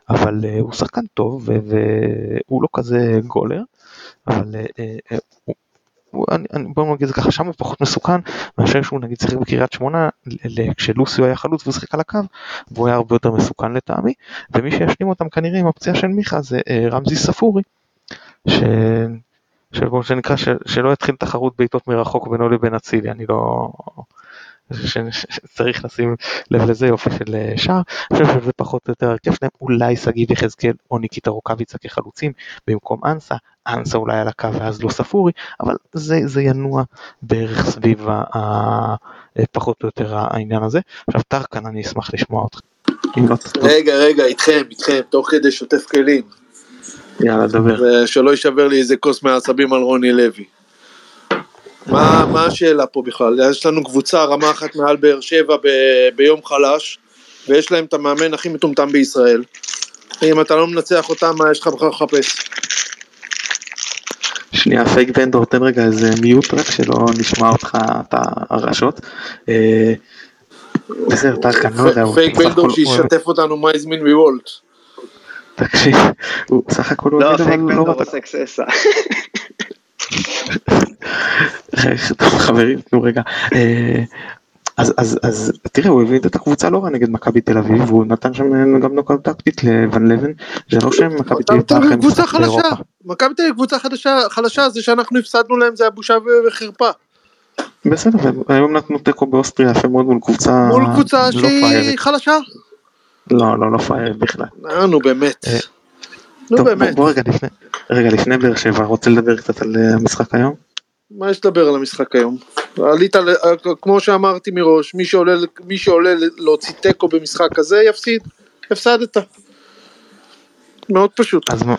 אבל הוא שחקן טוב והוא לא כזה גולר אבל בוא נגיד זה ככה שם הוא פחות מסוכן מאשר שהוא נגיד שיחק בקריית שמונה כשלוסיו היה חלוץ והוא שיחק על הקו והוא היה הרבה יותר מסוכן לטעמי. ומי שישלים אותם כנראה עם הפציעה של מיכה זה אה, רמזי ספורי ש... כמו שנקרא שלא יתחיל תחרות בעיטות מרחוק בינו לבין אצילי אני לא שצריך לשים לב לזה יופי של אה, שער, אני חושב שזה פחות או יותר הרכב שלהם, אולי שגיב יחזקאל או ניקיטה רוקאביצה כחלוצים במקום אנסה, אנסה אולי על הקו ואז לא ספורי, אבל זה, זה ינוע בערך סביב ה, ה, פחות או יותר העניין הזה. עכשיו טרקן אני אשמח לשמוע אותך. לא רגע רגע איתכם איתכם תוך כדי שוטף כלים. יאללה דבר. שלא יישבר לי איזה כוס מעצבים על רוני לוי. מה, מה השאלה פה בכלל? יש לנו קבוצה רמה אחת מעל באר שבע ב, ביום חלש, ויש להם את המאמן הכי מטומטם בישראל. אם אתה לא מנצח אותם, מה יש לך בכלל לחפש? שנייה, פייק בנדור, תן רגע איזה מיוט רק שלא נשמע אותך את הרעשות. אה, בסדר, טרקן, לא יודע. פייק בנדור שישתף אותנו מה הזמין מוולט. תקשיב, הוא סך הכל... לא, פייק לא בנדור עושה קססה. חברים, תנו רגע. אה, אז, אז, אז תראה הוא הביא את הקבוצה לא רע נגד מכבי תל אביב והוא נתן שם גם נוקאוט טקטית לבן לבן זה לא שהם מכבי תל אביב קבוצה חלשה מכבי תל אביב קבוצה חדשה חלשה זה שאנחנו הפסדנו להם זה היה בושה וחרפה. בסדר היום נתנו תיקו באוסטריה יפה מאוד מול קבוצה מול קבוצה לא שהיא חלשה. לא לא לא פיירית בכלל. אה, נו באמת. אה, נו באמת. בוא רגע לפני רגע לפני באר שבע רוצה לדבר קצת על אה, המשחק היום. מה יש לדבר על המשחק היום? עלית, כמו שאמרתי מראש, מי שעולה, מי שעולה להוציא תיקו במשחק כזה יפסיד, הפסדת. מאוד פשוט. אז מה?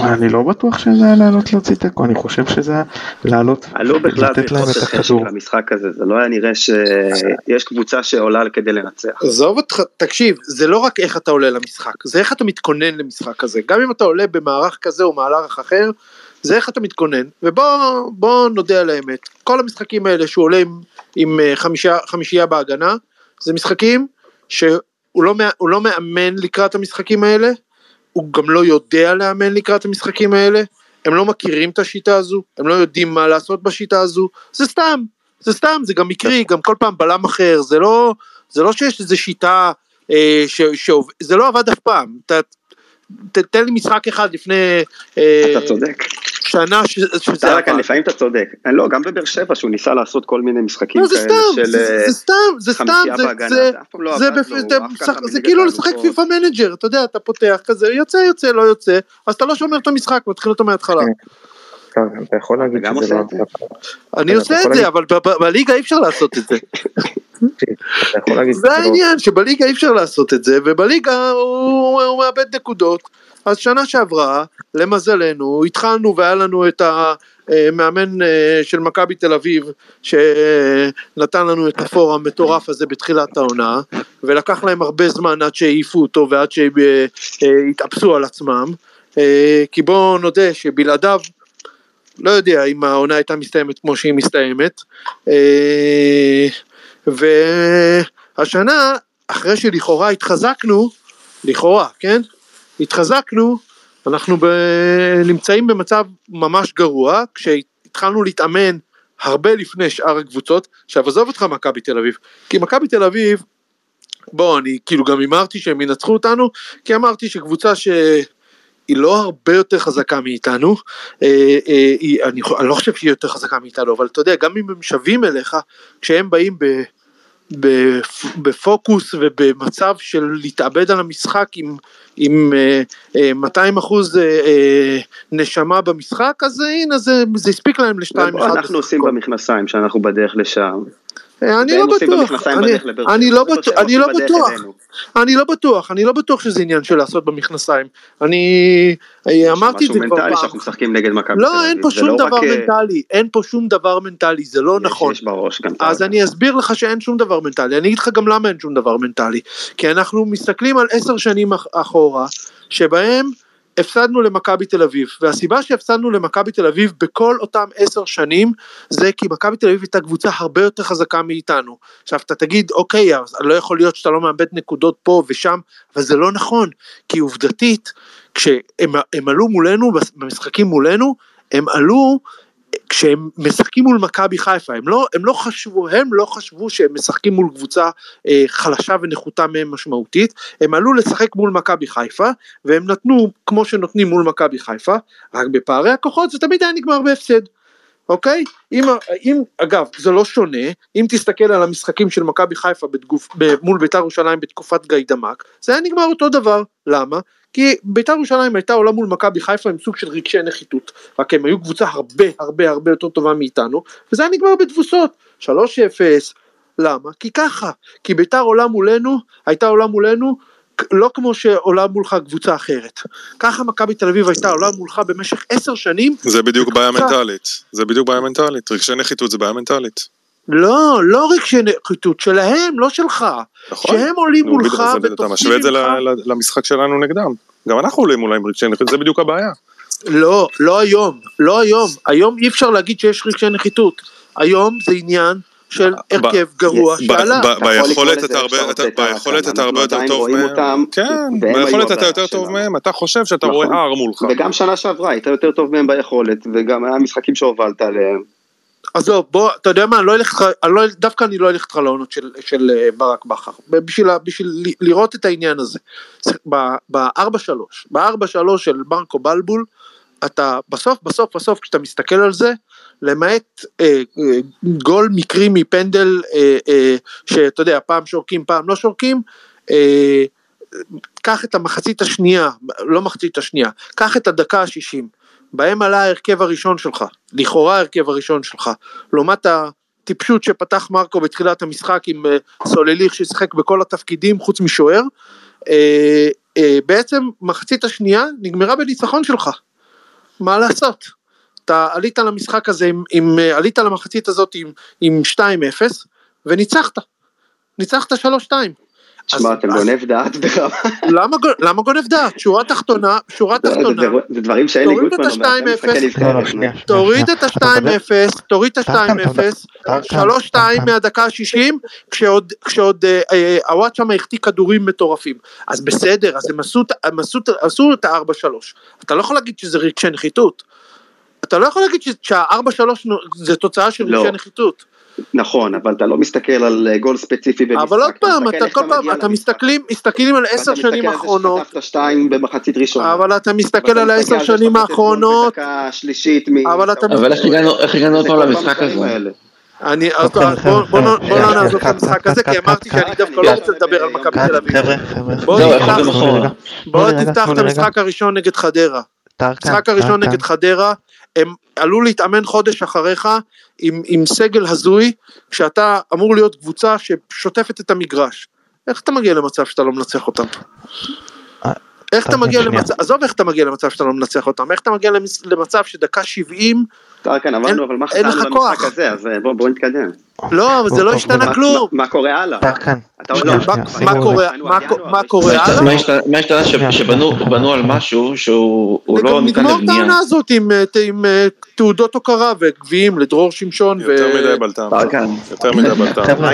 אני לא בטוח שזה היה לעלות להוציא תיקו, אני חושב שזה היה לעלות, עלו בכלל לתת להם את הכדור. המשחק הזה, זה לא היה נראה שיש קבוצה שעולה כדי לנצח. עזוב אותך, תקשיב, זה לא רק איך אתה עולה למשחק, זה איך אתה מתכונן למשחק כזה. גם אם אתה עולה במערך כזה או מערך אחר, זה איך אתה מתכונן, ובוא נודה על האמת, כל המשחקים האלה שהוא עולה עם, עם אה, חמישה, חמישייה בהגנה, זה משחקים שהוא לא, לא מאמן לקראת המשחקים האלה, הוא גם לא יודע לאמן לקראת המשחקים האלה, הם לא מכירים את השיטה הזו, הם לא יודעים מה לעשות בשיטה הזו, זה סתם, זה סתם, זה גם מקרי, גם כל פעם בלם אחר, זה לא, זה לא שיש איזו שיטה, אה, ש, שעובד, זה לא עבד אף פעם, ת, ת, תן לי משחק אחד לפני... אה, אתה צודק. שנה ש... שזה עבד. לפעמים אתה צודק. לא, גם בבאר שבע שהוא ניסה לעשות כל מיני משחקים לא, כאלה של זה סתם, זה סתם, זה אף פעם לא עבד לו, זה כאילו לשחק FIFA Manager, אתה יודע, אתה פותח כזה, יוצא, יוצא, לא יוצא, אז אתה לא שומר את המשחק, מתחיל אותו מההתחלה. כן. אתה יכול להגיד שזה לא... אני עושה את זה, אבל בליגה אי אפשר לעשות את זה. זה העניין, שבליגה אי אפשר לעשות את זה, ובליגה הוא מאבד נקודות. אז שנה שעברה, למזלנו, התחלנו והיה לנו את המאמן אה, של מכבי תל אביב, שנתן לנו את הפור המטורף הזה בתחילת העונה, ולקח להם הרבה זמן עד שהעיפו אותו ועד שהתאפסו אה, על עצמם, אה, כי בואו נודה שבלעדיו, לא יודע אם העונה הייתה מסתיימת כמו שהיא מסתיימת, והשנה, אחרי שלכאורה התחזקנו, לכאורה, כן? התחזקנו, אנחנו ב... נמצאים במצב ממש גרוע, כשהתחלנו להתאמן הרבה לפני שאר הקבוצות, עכשיו עזוב אותך מכבי תל אביב, כי מכבי תל אביב, בוא אני כאילו גם הימרתי שהם ינצחו אותנו, כי אמרתי שקבוצה ש... היא לא הרבה יותר חזקה מאיתנו, אה, אה, היא, אני, אני לא חושב שהיא יותר חזקה מאיתנו, אבל אתה יודע, גם אם הם שווים אליך, כשהם באים ב... בפ- בפוקוס ובמצב של להתאבד על המשחק עם, עם אה, אה, 200 אחוז אה, אה, נשמה במשחק, אז אה, הנה זה, זה הספיק להם לשתיים אחד. אנחנו עושים במכנסיים שאנחנו בדרך לשם. אני לא והם עושים בטוח, אני- אני. לא לא בטוח, אני לא בטוח. אני לא בטוח, אני לא בטוח שזה עניין של לעשות במכנסיים. אני אמרתי את זה משהו כבר פעם. שאנחנו משחקים נגד מכבי לא. אין פה שום לא דבר מנטלי, אין פה שום דבר מנטלי, זה לא נכון. אז. אני אסביר לך שאין שום דבר מנטלי, אני אגיד לך גם למה אין שום דבר מנטלי. כי אנחנו מסתכלים על עשר שנים אח- אחורה, שבהם הפסדנו למכבי תל אביב, והסיבה שהפסדנו למכבי תל אביב בכל אותם עשר שנים, זה כי מכבי תל אביב הייתה קבוצה הרבה יותר חזקה מאיתנו. עכשיו אתה תגיד, אוקיי, אז לא יכול להיות שאתה לא מאבד נקודות פה ושם, אבל זה לא נכון, כי עובדתית, כשהם הם עלו מולנו, במשחקים מולנו, הם עלו כשהם משחקים מול מכבי חיפה, הם לא, הם לא חשבו, הם לא חשבו שהם משחקים מול קבוצה אה, חלשה ונחותה מהם משמעותית, הם עלו לשחק מול מכבי חיפה, והם נתנו כמו שנותנים מול מכבי חיפה, רק בפערי הכוחות זה תמיד היה נגמר בהפסד. אוקיי? אם, אם, אגב, זה לא שונה, אם תסתכל על המשחקים של מכבי חיפה בתגוף, ב, מול בית"ר ירושלים בתקופת גיידמק, זה היה נגמר אותו דבר, למה? כי בית"ר ירושלים הייתה עולה מול מכבי חיפה עם סוג של רגשי נחיתות, רק הם היו קבוצה הרבה הרבה הרבה יותר טובה מאיתנו, וזה היה נגמר בתבוסות, 3-0, למה? כי ככה, כי בית"ר עולה מולנו, הייתה עולה מולנו, לא כמו שעולה מולך קבוצה אחרת. ככה מכבי תל אביב הייתה עולה מולך במשך עשר שנים, זה בדיוק בעיה מנטלית. זה בדיוק בעיה מנטלית. רגשי נחיתות זה בעיה מנטלית. לא, לא רגשי נחיתות, שלהם, לא שלך. נכון. שהם עולים מולך בדיוק, אז אתה ותופסים משווה את זה ממך. ל- ל- למשחק שלנו נגדם. גם אנחנו עולים אולי עם רגשי נחיתות, זה בדיוק הבעיה. לא, לא היום, לא היום. היום אי אפשר להגיד שיש רגשי נחיתות. היום זה עניין של הרכב גרוע ב- שעלה. ביכולת אתה הרבה, עכשיו אתה- בית"ר ביכולת כאן, אתה הרבה אנחנו יותר טוב מהם, כן, ביכולת אתה יותר טוב. מהם, אתה חושב שאתה נכון. רואה הר מולך. וגם שנה שעברה היית יותר טוב מהם ביכולת, וגם היה משחקים שהובלת עליהם. עזוב, בוא, אתה יודע מה, אני לא אלך אני לא, דווקא אני לא אלך איתך לעונות של, של אה, ברק בכר, בשביל, בשביל לראות את העניין הזה. ב-4-3, ב-4-3 של מרקו בלבול, אתה בסוף, בסוף, בסוף, כשאתה מסתכל על זה, למעט אה, אה, גול מקרי מפנדל, אה, אה, שאתה יודע, פעם שורקים, פעם לא שורקים, אה, קח את המחצית השנייה, לא מחצית השנייה, קח את הדקה השישים, בהם עלה ההרכב הראשון שלך, לכאורה ההרכב הראשון שלך, לעומת הטיפשות שפתח מרקו בתחילת המשחק עם אה, סולליך ששיחק בכל התפקידים חוץ משוער, אה, אה, בעצם מחצית השנייה נגמרה בניצחון שלך, מה לעשות? אתה עלית למשחק הזה, עם, עם, עלית למחצית הזאת עם, עם 2-0 וניצחת, ניצחת 3-2. שמע, אז- אתם אז- גונב דעת ברמה. למה, גו- למה גונב דעת? שורה תחתונה, שורה זה תחתונה, זה דברים שאלי תוריד את גוטמן אומר, ה- אתה מסתכל 2-0. נבחרת, לא, לא. תוריד את אתה מדבר- ה-2-0, תוריד את טרקן, אתה מדבר- ה-2-0, טרקן, 3-2 טרקן. מהדקה ה-60, כשעוד אה, אה, הוואט שם החטיא כדורים מטורפים. אז בסדר, אז הם עשו את- הם עשו את- עשו את ה-4-3. אתה לא יכול להגיד שזה רגשי נחיתות. אתה לא יכול להגיד ש- שה-4-3 זה תוצאה של לא. רגשי נחיתות. נכון, אבל אתה לא מסתכל על אה, גול ספציפי במשחק. אבל עוד פעם, אתה כל פעם, אתה. מסתכלים, מסתכלים על עשר שנים מסתכל על זה שחטפת שתיים במחצית ראשונה. אבל אתה מסתכל על העשר שנים האחרונות, בדקה שלישית מ... אבל אתה- אבל איך הגענו- איך הגענו עוד פעם כל למשחק הזה? אני, אז בוא- לא נעזוב את המשחק הזה, כי אמרתי שאני דווקא לא רוצה לדבר על מכבי תל אביב. בוא זהו, נפתח- תפתח את. המשחק הראשון נגד חדרה. המשחק הראשון. נגד חדרה, הם עלו להתאמן חודש אחריך עם, עם סגל הזוי, כשאתה אמור להיות קבוצה ששוטפת את המגרש. איך אתה מגיע למצב שאתה לא מנצח אותם? אה, איך אתה טוב, מגיע. למצב, עזוב איך אתה מגיע למצב שאתה לא מנצח אותם, איך אתה מגיע למצב שדקה 70, טרקן, אמרנו, אבל מה אין לך חסרנו כוח. במשחק הזה, אז אה, בוא בוא נתקדם. לא, אבל זה לא טוב, השתנה מה- כלום. מה- מה קורה הלאה? לא- מה- קורה- לב. מה- מה קורה מה הלאה? מה השתנה- שבנו בנו על משהו שהוא הוא לא ניתן נגמור את לבנייה. העונה הזאת עם, אה, אה, תעודות הוקרה וגביעים לדרור שמשון. יותר מדי בלטם. טרקן. יותר מדי בלטם. חבר'ה,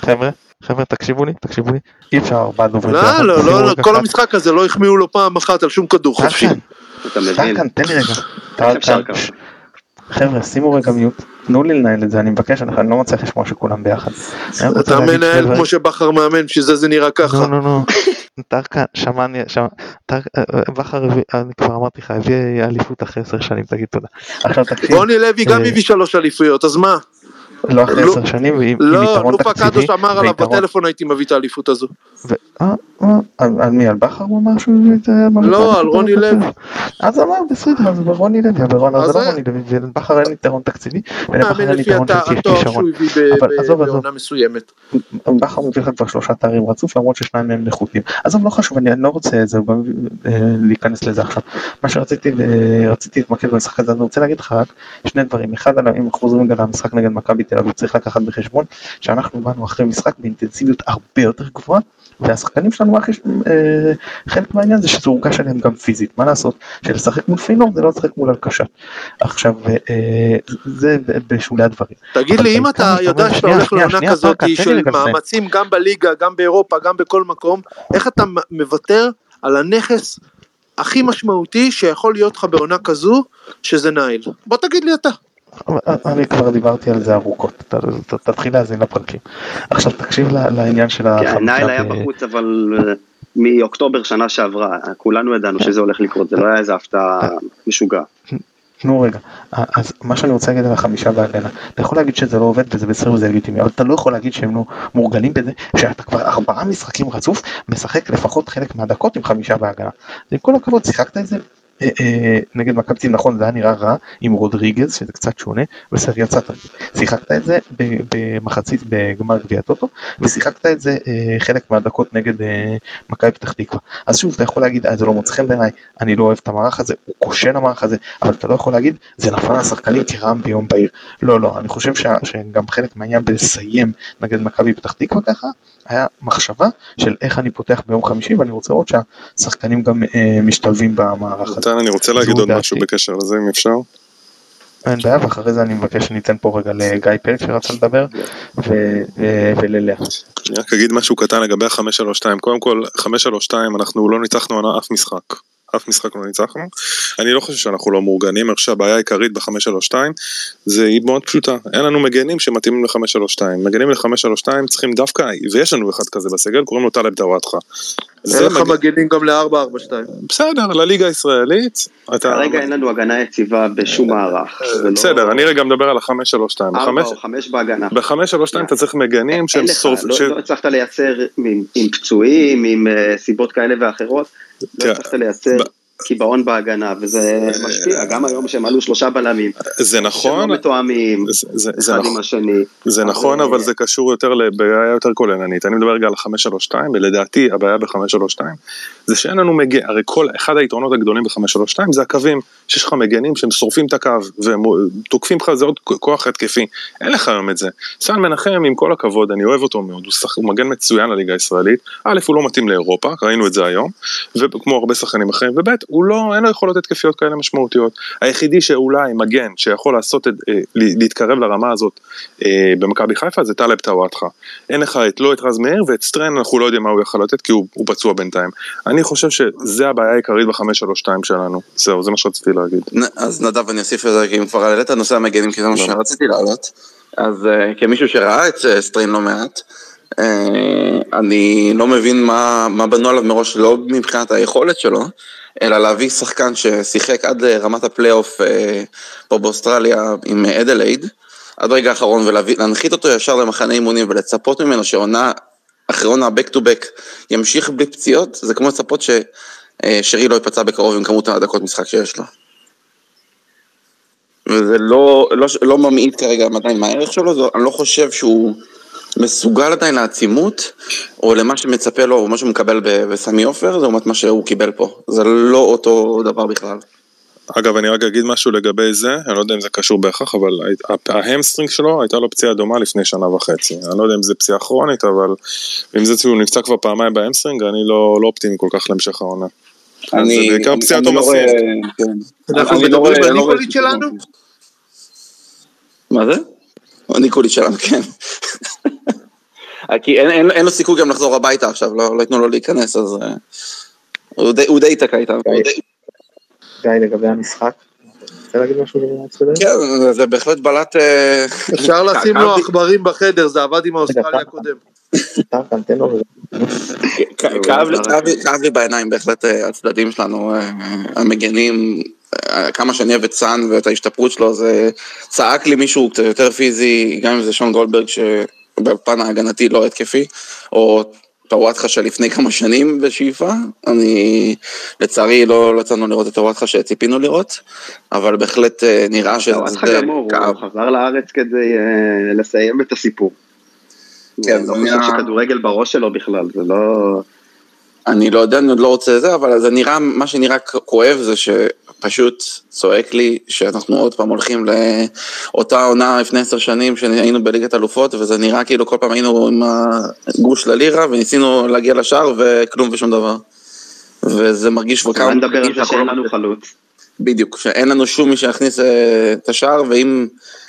חבר'ה, חבר'ה, תקשיבו לי, תקשיבו לי, אי אפשר ארבעה דוברים. לא. לא, לא, לא, כל. המשחק הזה לא החמיאו לו פעם אחת על שום כדור חופשי. אתה מבין? תן לי רגע. חבר'ה, שימו רגע מיוט, תנו לי לנהל את זה, אני מבקש, אני לא מצליח לשמוע שכולם ביחד. אתה להגיד מנהל כמו שבכר מאמן, שזה זה נראה ככה. נו נו נו, טרקן, שמעני, אה, אה, בכר אני כבר אמרתי לך, הביא אליפות אחרי עשר שנים, תגיד תודה. עכשיו תקשיב, רוני לוי גם אה, הביא שלוש אליפויות, אז מה? לא אחרי עשר שנים, ועם לא, יתרון לופה תקציבי. קדוש אמר עליו בטלפון הייתי מביא את האליפות הזו. אה, אה, על מי? על בכר הוא אמר שהוא הביא את ה... לא, על רוני לוי. אז אמר בסדר, אז רוני לוי, אבל אז זה לא רוני לוי, ולבכר אין יתרון תקציבי, ולבכר אין יתרון של כישרון. אבל עזוב, עזוב. בעונה מסוימת. בכר מביא לך כבר שלושה תארים רצוף למרות ששניים מהם נחותים. עזוב לא חשוב אני לא רוצה את זה אה, להיכנס לזה עכשיו. מה שרציתי אה, רציתי להתמקד במשחק הזה אני רוצה להגיד לך רק שני דברים אחד אם חוזרים גם למשחק נגד מכבי תל אביב צריך לקחת בחשבון שאנחנו באנו אחרי משחק באינטנסיביות הרבה יותר גבוהה והשחקנים שלנו אה, חלק מהעניין זה שזה הורגש עליהם גם פיזית מה לעשות שלשחק מול פיינורד זה לא לשחק מול אלקשת. עכשיו אה, זה בשולי הדברים. תגיד לי, אם אתה יודע שאתה הולך לעונה כזאת של. מאמצים גם בליגה, גם באירופה, גם בכל מקום, איך אתה מוותר על הנכס הכי משמעותי שיכול להיות לך בעונה כזו, שזה נייל? בוא תגיד לי אתה. אני כבר דיברתי על זה ארוכות, תתחיל להאזין לפרקים. עכשיו תקשיב לעניין של כן, החמישה נייל היה בחוץ אבל אה, מאוקטובר שנה שעברה, כולנו ידענו שזה הולך לקרות, זה לא היה איזה הפתעה משוגעת. תנו רגע, אז מה שאני רוצה להגיד על החמישה בהגנה, אתה יכול להגיד שזה לא עובד וזה בסדר וזה לגיטימי, אבל אתה לא יכול להגיד שהם לא מורגלים בזה, שאתה כבר ארבעה משחקים רצוף, משחק לפחות חלק מהדקות עם חמישה בהגנה. עם כל הכבוד, שיחקת את זה אה, אה, נגד מכבי תל אביב, נכון זה היה נראה רע עם רודריגז שזה קצת שונה, בסדר יצאת, שיחקת את זה במחצית בגמר גביע טוטו, ושיחקת את זה אה, חלק מהדקות נגד אה, מכבי פתח תקווה. אז שוב אתה יכול להגיד "אה, זה לא מוצא חן בעיניי, אני לא אוהב את המערך הזה, הוא כושל המערך הזה, אבל אתה לא יכול להגיד זה נפל על השחקנים כרעם ביום בהיר. לא לא, אני חושב שגם חלק מהעניין בלסיים נגד מכבי פתח תקווה ככה, היה מחשבה של איך אני פותח ביום חמישי ואני רוצה לראות שהשחקנים גם אה, משתלבים במערך הזה. נתן, אני רוצה להגיד עוד דעתי. משהו בקשר לזה, אם אפשר. אין בעיה ואחרי זה אני מבקש שניתן פה רגע לגיא פלג שרצה לדבר ו- ו- וללאה. אני רק אגיד משהו קטן לגבי ה-532. קודם כל, 532 אנחנו לא ניצחנו אף משחק. אף משחק לא ניצחנו. אני לא חושב שאנחנו לא מאורגנים, אני חושב שהבעיה העיקרית ב-532 זה היא מאוד פשוטה. אין לנו מגנים שמתאימים ל-532. מגנים ל-532 צריכים דווקא, ויש לנו אחד כזה בסגל, קוראים לו טלב דוואטחה. אין לך מגנים גם ל-442. בסדר, לליגה הישראלית. אתה... כרגע אין לנו הגנה יציבה בשום מערך. זה לא- בסדר, אני רגע מדבר על ה-532. ארבע או חמש בהגנה. ב-532 אתה צריך מגנים שהם שורפים. לא- לא הצלחת לייצר עם- עם פצועים, עם אה, סיבות כאלה ואחרות, לא תראה, הצלחת לייצר קיבעון בהגנה, וזה משפיע, גם היום שהם עלו שלושה בלמים, זה שהם נכון, לא מתואמים זה- זה- זה אחד נכון. עם השני. זה נכון, אבל- זה קשור יותר לבעיה יותר כוללנית. אני מדבר רגע על ה-532, ולדעתי הבעיה ב-532 זה שאין לנו מגן, הרי כל, אחד היתרונות הגדולים ב-532 זה הקווים, שיש לך מגנים שהם שורפים את הקו, והם תוקפים לך, זה עוד כוח התקפי. אין לך היום את זה. סן מנחם, עם כל הכבוד, אני אוהב אותו מאוד, הוא מגן מצוין לליגה הישראלית. א', הוא לא מתאים לאירופה, ראינו את זה היום, וכמו הרבה שחקנים אחרים, וב', הוא לא, אין לו יכולות התקפיות כאלה משמעותיות. היחידי שאולי מגן, שיכול לעשות, את, אה, להתקרב לרמה הזאת אה, במכבי חיפה, זה טלב טוואטחה. אין לך את, לא את רז מאיר, ואת סטריין אנחנו לא יודעים מה הוא יכול לתת, כי הוא, הוא פצוע בינתיים. אני חושב שזה הבעיה העיקרית ב-532 שלנו. זהו, זה מה שרציתי להגיד. נ- אז נדב אני אוסיף לזה, כי אם כבר העלית נושא המגנים, כי זה מה שרציתי להעלות. אז אה, כמישהו שראה את אה, סטריין לא מעט, אני לא מבין מה, מה בנו עליו מראש, לא מבחינת היכולת שלו, אלא להביא שחקן ששיחק עד לרמת הפלייאוף אה, פה באוסטרליה עם אדלייד, עד רגע האחרון, ולהנחית אותו ישר למחנה אימונים ולצפות ממנו שעונה אחרי עונה back to back ימשיך בלי פציעות, זה כמו לצפות ששרי לא ייפצע בקרוב עם כמות הדקות משחק שיש לו. וזה לא, לא, לא ממעיט כרגע עדיין מהערך שלו, זה, אני לא חושב שהוא מסוגל עדיין לעצימות, או למה שמצפה לו, או מה שהוא מקבל ב- בסמי עופר, לעומת מה שהוא קיבל פה. זה לא אותו דבר בכלל. אגב, אני רק אגיד משהו לגבי זה, אני לא יודע אם זה קשור בהכרח, אבל ההמסטרינג שלו הייתה לו פציעה דומה לפני שנה וחצי. אני לא יודע אם זה פציעה כרונית, אבל אם זה שהוא נפצע כבר פעמיים בהמסטרינג, אני לא, לא אופטימי כל כך להמשך העונה. אז זה בעיקר פציעת אני לא עומסים. רואה-. אנחנו אני לא מדברים רואה- לא שלנו? מה זה? הניקוליץ' שלנו, כן. כי אין, אין, אין לו סיכוי גם לחזור הביתה עכשיו, לא, לא ייתנו לו להיכנס, אז אה, הוא די- הוא די ייתקע איתם. גיא לגבי המשחק. רוצה להגיד משהו לגבי המשחק? כן, זה- בהחלט בלט... אה, אפשר לשים לו עכברים בחדר, זה עבד עם האוסטרליה הקודם. תן לו כ- כאב לי- בעיניים בהחלט אה, הצדדים שלנו, אה, המגנים, כמה שאני אוהב את סאן ואת ההשתפרות שלו, זה צעק לי מישהו קצת יותר פיזי, גם אם זה שון גולדברג שבפן ההגנתי לא התקפי, או טוואטחה של לפני כמה שנים בשאיפה, אני לצערי לא יצאנו לראות את טוואטחה שציפינו לראות, אבל בהחלט אה, נראה שזה טוואטחה גמור, הוא חזר לארץ כדי uh, לסיים את הסיפור. כן, אני לא חושב שכדורגל בראש שלו בכלל, זה לא... אני לא יודע, אני עוד לא רוצה את זה, אבל זה נראה, מה שנראה כואב זה שפשוט צועק לי שאנחנו עוד פעם הולכים לאותה עונה לפני עשר שנים שהיינו בליגת אלופות, וזה נראה כאילו כל פעם היינו עם הגוש ללירה וניסינו להגיע לשער וכלום ושום דבר. וזה מרגיש כבר כמה... נדבר על זה שאין לנו חלוץ. בדיוק, שאין לנו שום מי שיכניס אה, את השער, ואם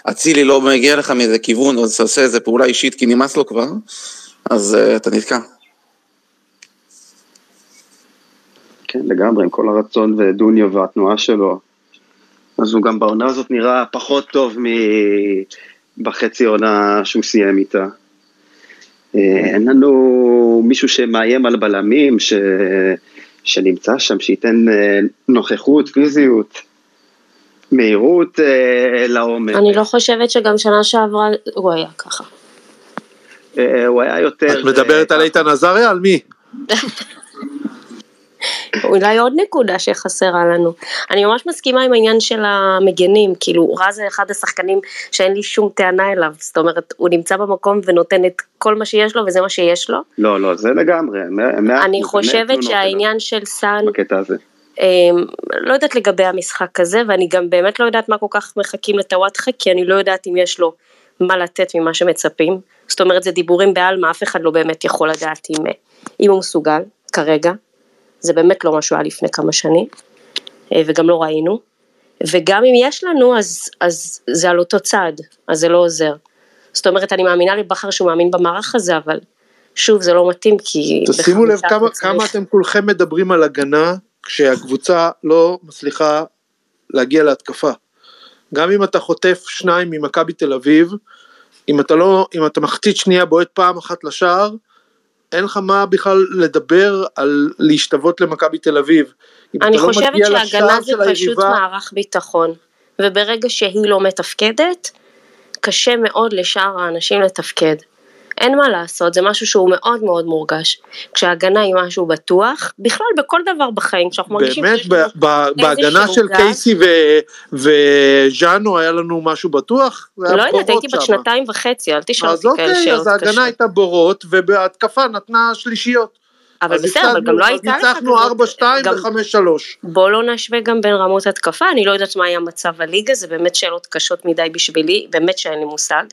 אצילי לא מגיע לך מאיזה כיוון, או עושה איזה פעולה אישית כי נמאס לו כבר, אז uh, אתה נתקע. כן, לגמרי, עם כל הרצון ודוניו והתנועה שלו. אז הוא גם בעונה הזאת נראה פחות טוב מבחצי עונה שהוא סיים איתה. אה, אין לנו מישהו שמאיים על בלמים, ש... שנמצא שם, שייתן אה, נוכחות, פיזיות, מהירות אה, לעומק. אני לא חושבת שגם שנה שעברה הוא היה ככה. הוא היה יותר... את מדברת על איתן עזריה? על מי? אולי עוד נקודה שחסרה לנו. אני ממש מסכימה עם העניין של המגנים, כאילו רז זה אחד השחקנים שאין לי שום טענה אליו, זאת אומרת הוא נמצא במקום ונותן את כל מה שיש לו וזה מה שיש לו. לא, לא, זה לגמרי. אני חושבת שהעניין של סאן, בקטע הזה. אמ, לא יודעת לגבי המשחק הזה ואני גם באמת לא יודעת מה כל כך מחכים לטוואטחה כי אני לא יודעת אם יש לו מה לתת ממה שמצפים, זאת אומרת זה דיבורים בעלמא, אף אחד לא באמת יכול לדעת אם, אם הוא מסוגל כרגע. זה באמת לא מה שהוא היה לפני כמה שנים, אה, וגם לא ראינו, וגם אם יש לנו, אז, אז זה על אותו צעד, אז זה לא עוזר. זאת אומרת, אני מאמינה לבכר שהוא מאמין במערך הזה, אבל שוב, זה לא מתאים, כי... תשימו לב כמה. כמה אתם כולכם מדברים על הגנה, כשהקבוצה לא מצליחה להגיע להתקפה. גם אם אתה חוטף שניים ממכבי תל אביב, אם אתה לא, אם אתה מחצית שנייה בועט פעם אחת לשער, אין לך מה בכלל לדבר על להשתוות למכבי תל אביב. אני לא חושבת שהגנה זה פשוט היריבה... מערך ביטחון, וברגע שהיא לא מתפקדת, קשה מאוד לשאר האנשים לתפקד. אין מה לעשות, זה משהו שהוא מאוד מאוד מורגש. כשההגנה היא משהו בטוח, בכלל בכל דבר בחיים, כשאנחנו מרגישים באמת, בהגנה של גז, קייסי וז'אנו היה לנו משהו בטוח? לא יודעת, הייתי בת שנתיים וחצי, אל תשאל אותי כאלה שאלות קשות. אז אוקיי, אז ההגנה הייתה בורות, ובהתקפה נתנה שלישיות. אבל בסדר, אבל גם לא הייתה לך כזאת. ניצחנו 4-2 ו-5-3. בוא לא נשווה גם בין רמות התקפה, אני לא יודעת מה היה מצב הליגה, זה באמת שאלות קשות מדי בשבילי, באמת שאין לי מושג.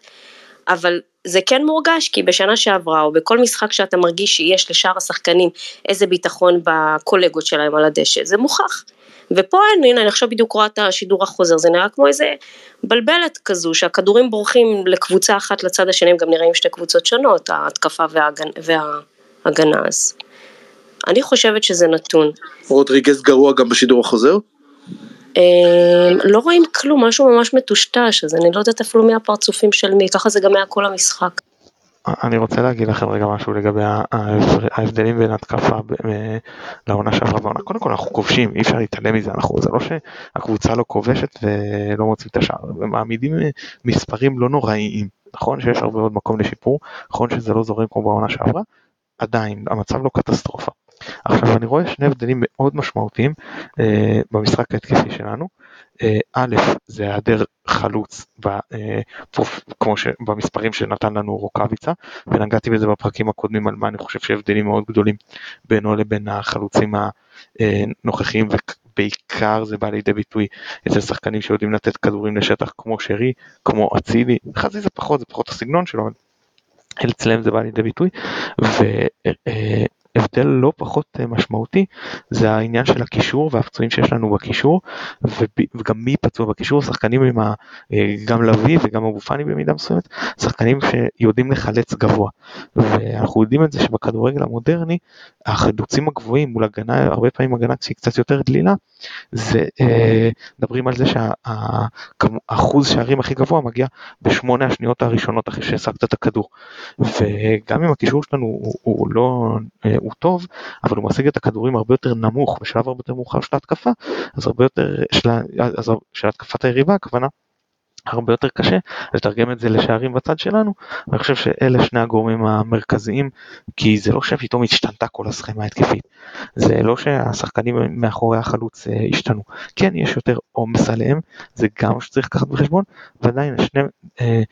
אבל זה כן מורגש כי בשנה שעברה או בכל משחק שאתה מרגיש שיש לשאר השחקנים איזה ביטחון בקולגות שלהם על הדשא, זה מוכח. ופה אין, הנה אני עכשיו בדיוק רואה את השידור החוזר, זה נראה כמו איזה בלבלת כזו, שהכדורים בורחים לקבוצה אחת לצד השני, הם גם נראים שתי קבוצות שונות, ההתקפה וההגנה, וההגנה אז. אני חושבת שזה נתון. רודריגז גרוע גם בשידור החוזר? אמ, לא רואים כלום, משהו ממש מטושטש, אז אני לא יודעת אפילו מי הפרצופים של מי, ככה זה גם היה כל המשחק. אני רוצה להגיד לכם רגע משהו לגבי ההבדלים בין התקפה לעונה שעברה בעונה. קודם כל אנחנו כובשים, אי אפשר להתעלם מזה, אנחנו, זה לא שהקבוצה לא כובשת ולא מוצאים את השער, מעמידים מספרים לא נוראיים. נכון שיש הרבה מאוד מקום לשיפור, נכון שזה לא זורם כמו בעונה שעברה, עדיין המצב לא קטסטרופה. עכשיו אני רואה שני הבדלים מאוד משמעותיים אה, במשחק ההתקפי שלנו. אה, א', זה היעדר חלוץ ב, אה, כמו ש, במספרים שנתן לנו רוקאביצה, ונגעתי בזה בפרקים הקודמים על מה אני חושב שהבדלים מאוד גדולים בינו לבין החלוצים הנוכחיים, ובעיקר זה בא לידי ביטוי אצל שחקנים שיודעים לתת כדורים לשטח כמו שרי, כמו אצילי, חזי זה פחות, זה פחות הסגנון שלו, אצלם זה בא לידי ביטוי, ו, הבדל לא פחות אה, משמעותי זה העניין של הקישור והפצועים שיש לנו בקישור וגם מי פצוע בקישור שחקנים עם ה, אה, גם לביא וגם אבו פאני במידה מסוימת שחקנים שיודעים לחלץ גבוה. ואנחנו יודעים את זה שבכדורגל המודרני החדוצים הגבוהים מול הגנה הרבה פעמים הגנה שהיא קצת יותר דלילה זה אה, מדברים על זה שהאחוז שערים הכי גבוה מגיע בשמונה השניות הראשונות אחרי שהשגת את הכדור. וגם אם הקישור שלנו הוא, הוא לא הוא טוב, אבל הוא משיג את הכדורים הרבה יותר נמוך, בשלב הרבה יותר מאוחר של ההתקפה, אז הרבה יותר, של, אז של התקפת היריבה הכוונה. הרבה יותר קשה לתרגם את זה לשערים בצד שלנו ואני חושב שאלה שני הגורמים המרכזיים כי זה לא שפתאום השתנתה כל הסכמה התקפית זה לא שהשחקנים מאחורי החלוץ אה, השתנו כן יש יותר עומס עליהם זה גם שצריך לקחת בחשבון ועדיין שני אה,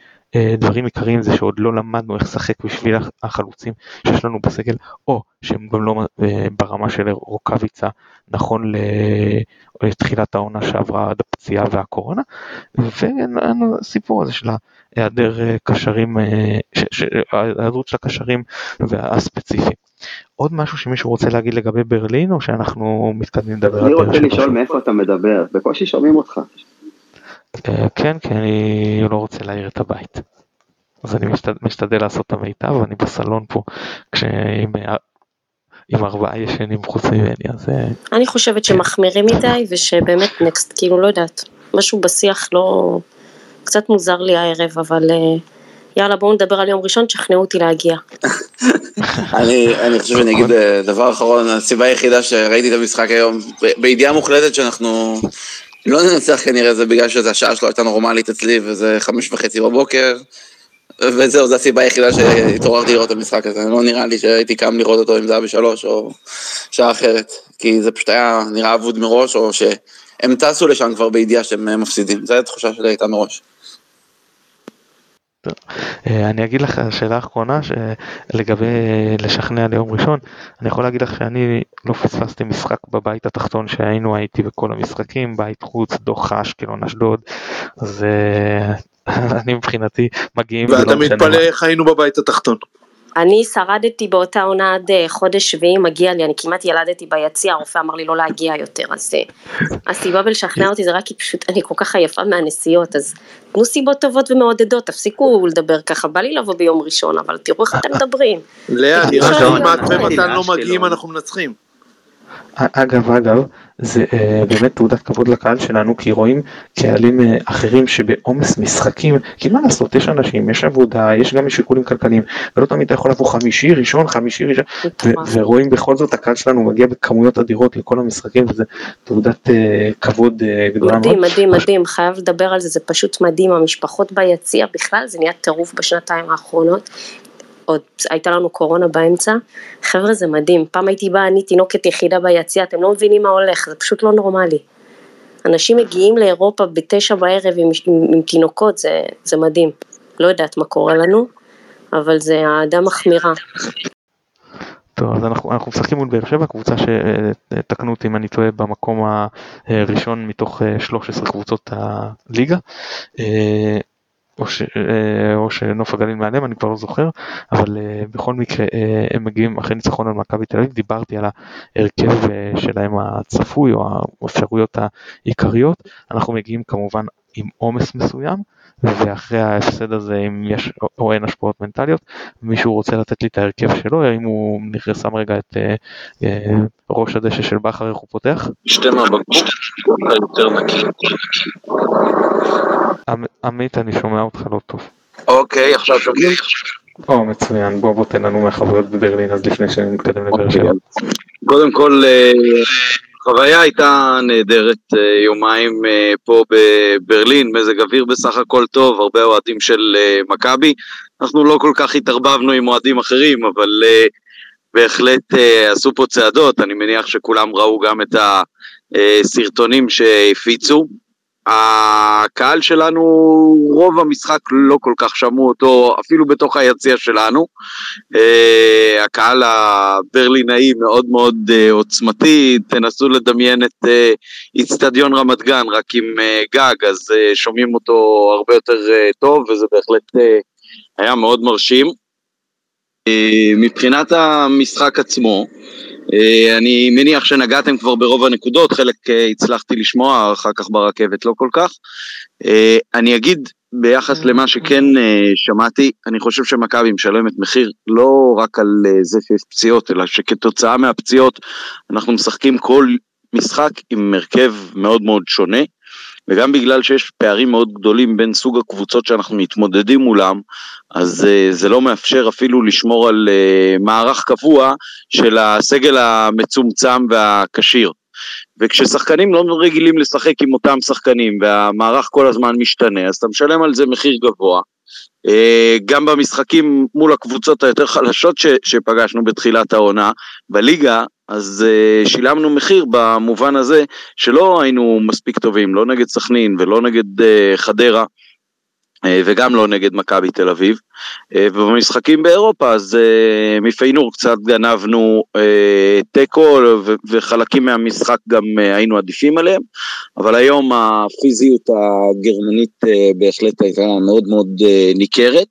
דברים עיקריים זה שעוד לא למדנו איך לשחק בשביל החלוצים שיש לנו בסגל, או שהם גם לא אה, ברמה של רוקאביצה נכון לתחילת העונה שעברה עד הפציעה והקורונה, והסיפור הזה של היעדר אה, קשרים, ההיעדרות של הקשרים והספציפיים. עוד משהו שמישהו רוצה להגיד לגבי ברלין או שאנחנו מתקדמים לדבר על ברלין? אני רוצה לשאול מאיפה אתה מדבר, בקושי שומעים אותך. אה, כן, כי אני לא רוצה להעיר את הבית. אז אני משתדל, משתדל לעשות את המיטב, ואני בסלון פה, כשעם עם ארבעה ישנים חוץ ממני, אז... אה, אני חושבת כן. שמחמירים מדי, ושבאמת נקסט, כאילו, לא יודעת, משהו בשיח לא... קצת מוזר לי הערב, אבל אה, יאללה, בואו נדבר על יום ראשון, תשכנעו אותי להגיע. אני, אני חושב שאני אגיד דבר אחרון, הסיבה היחידה שראיתי את המשחק היום, בידיעה מוחלטת שאנחנו לא ננצח כנראה זה בגלל שזה השעה שלו הייתה נורמלית אצלי וזה חמש וחצי בבוקר וזהו, זו הסיבה היחידה שהתעוררתי לראות את המשחק הזה, לא נראה לי שהייתי קם לראות אותו אם זה היה בשלוש או שעה אחרת, כי זה פשוט היה נראה אבוד מראש, או שהם טסו לשם כבר בידיעה שהם מפסידים, זו התחושה שלי הייתה מראש. אה, אני אגיד לך שאלה אחרונה לגבי לשכנע ליום ראשון, אני יכול להגיד לך שאני לא פספסתי משחק בבית התחתון שהיינו, הייתי בכל המשחקים, בית חוץ, דוח אשקלון, אשדוד, אז אה, אני מבחינתי מגיעים. ואתה מתפלא איך היינו בבית התחתון. אני שרדתי באותה עונה עד אה, חודש שביעי, מגיע לי, אני כמעט ילדתי ביציע, הרופא אמר לי לא להגיע יותר, אז אה, הסיבה בלשכנע אותי זה רק כי פשוט אני כל כך עייפה מהנסיעות, אז תנו סיבות טובות ומעודדות, תפסיקו לדבר ככה, בא לי לבוא ביום ראשון, אבל תראו איך אתם מדברים. לאה, נראה ומתן לא מגיעים, אנחנו מנצחים. אגב, אגב, זה uh, באמת תעודת כבוד לקהל שלנו, כי רואים קהלים uh, אחרים שבעומס משחקים, כי מה לעשות, יש אנשים, יש עבודה, יש גם שיקולים כלכליים, ולא תמיד אתה יכול לבוא חמישי ראשון, חמישי ראשון, ורואים בכל זאת הקהל שלנו מגיע בכמויות אדירות לכל המשחקים, וזה תעודת uh, כבוד uh, גדולה מאוד. מדהים, מדהים, מדהים, חייב לדבר על זה, זה פשוט מדהים, המשפחות ביציע בכלל, זה נהיה טירוף בשנתיים האחרונות. עוד הייתה לנו קורונה באמצע, חבר'ה זה מדהים, פעם הייתי באה אני תינוקת יחידה ביציאה, אתם לא מבינים מה הולך, זה פשוט לא נורמלי. אנשים מגיעים לאירופה בתשע בערב עם, עם, עם תינוקות, זה, זה מדהים. לא יודעת מה קורה לנו, אבל זה אהדה מחמירה. טוב, אז אנחנו, אנחנו משחקים מול באר שבע, קבוצה שתקנו אותי אם אני טועה במקום הראשון מתוך 13 קבוצות הליגה. או, ש, אה, או שנוף הגליל מעליהם, אני כבר לא זוכר, אבל אה, בכל מקרה אה, הם מגיעים אחרי ניצחון על מכבי תל אביב, דיברתי על ההרכב שלהם הצפוי או האפשרויות העיקריות, אנחנו מגיעים כמובן עם עומס מסוים, ואחרי ההפסד הזה אם יש או אין השפעות מנטליות, מישהו רוצה לתת לי את ההרכב שלו, האם הוא שם רגע את אה, אה, ראש הדשא של בכר, איך הוא פותח? שתי מהבקבוק, יותר נקי. עמית, אני שומע אותך לא טוב. אוקיי, עכשיו שומעים? או, מצוין, בוא בוא תן לנו מהחוויות בברלין אז לפני שנתקדם לבאר שבע. קודם כל, אה, החוויה הייתה נהדרת, אה, יומיים אה, פה בברלין, מזג אוויר בסך הכל טוב, הרבה אוהדים של מכבי. אנחנו לא כל כך התערבבנו עם אוהדים אחרים, אבל בהחלט עשו פה צעדות, אני מניח שכולם ראו גם את הסרטונים שהפיצו. הקהל שלנו, רוב המשחק לא כל כך שמעו אותו, אפילו בתוך היציע שלנו. Uh, הקהל הברלינאי מאוד מאוד uh, עוצמתי, תנסו לדמיין את uh, איצטדיון רמת גן רק עם גג, אז שומעים אותו הרבה יותר טוב, וזה בהחלט היה מאוד מרשים. מבחינת המשחק עצמו, אה, אני מניח שנגעתם כבר ברוב הנקודות, חלק אה, הצלחתי לשמוע, אחר כך ברכבת לא כל כך. אה, אני אגיד ביחס למה שכן שמעתי, אני חושב שמכבי משלמת מחיר לא רק על זה שיש פציעות, אלא שכתוצאה מהפציעות אנחנו משחקים כל משחק עם הרכב מאוד מאוד שונה. וגם בגלל שיש פערים מאוד גדולים בין סוג הקבוצות שאנחנו מתמודדים מולם, אז uh, זה לא מאפשר אפילו לשמור על uh, מערך קבוע של הסגל המצומצם והכשיר. וכששחקנים לא רגילים לשחק עם אותם שחקנים והמערך כל הזמן משתנה, אז אתה משלם על זה מחיר גבוה. אה, גם במשחקים מול הקבוצות היותר חלשות ש, שפגשנו בתחילת העונה בליגה, אז uh, שילמנו מחיר במובן הזה שלא היינו מספיק טובים, לא נגד סכנין ולא נגד uh, חדרה. אה, וגם לא נגד מכבי תל אביב. אה, ובמשחקים באירופה אז אה, מפיינור קצת גנבנו תיקו וחלקים מהמשחק גם היינו עדיפים עליהם, אבל היום הפיזיות הגרמנית בהחלט הייתה מאוד מאוד ניכרת.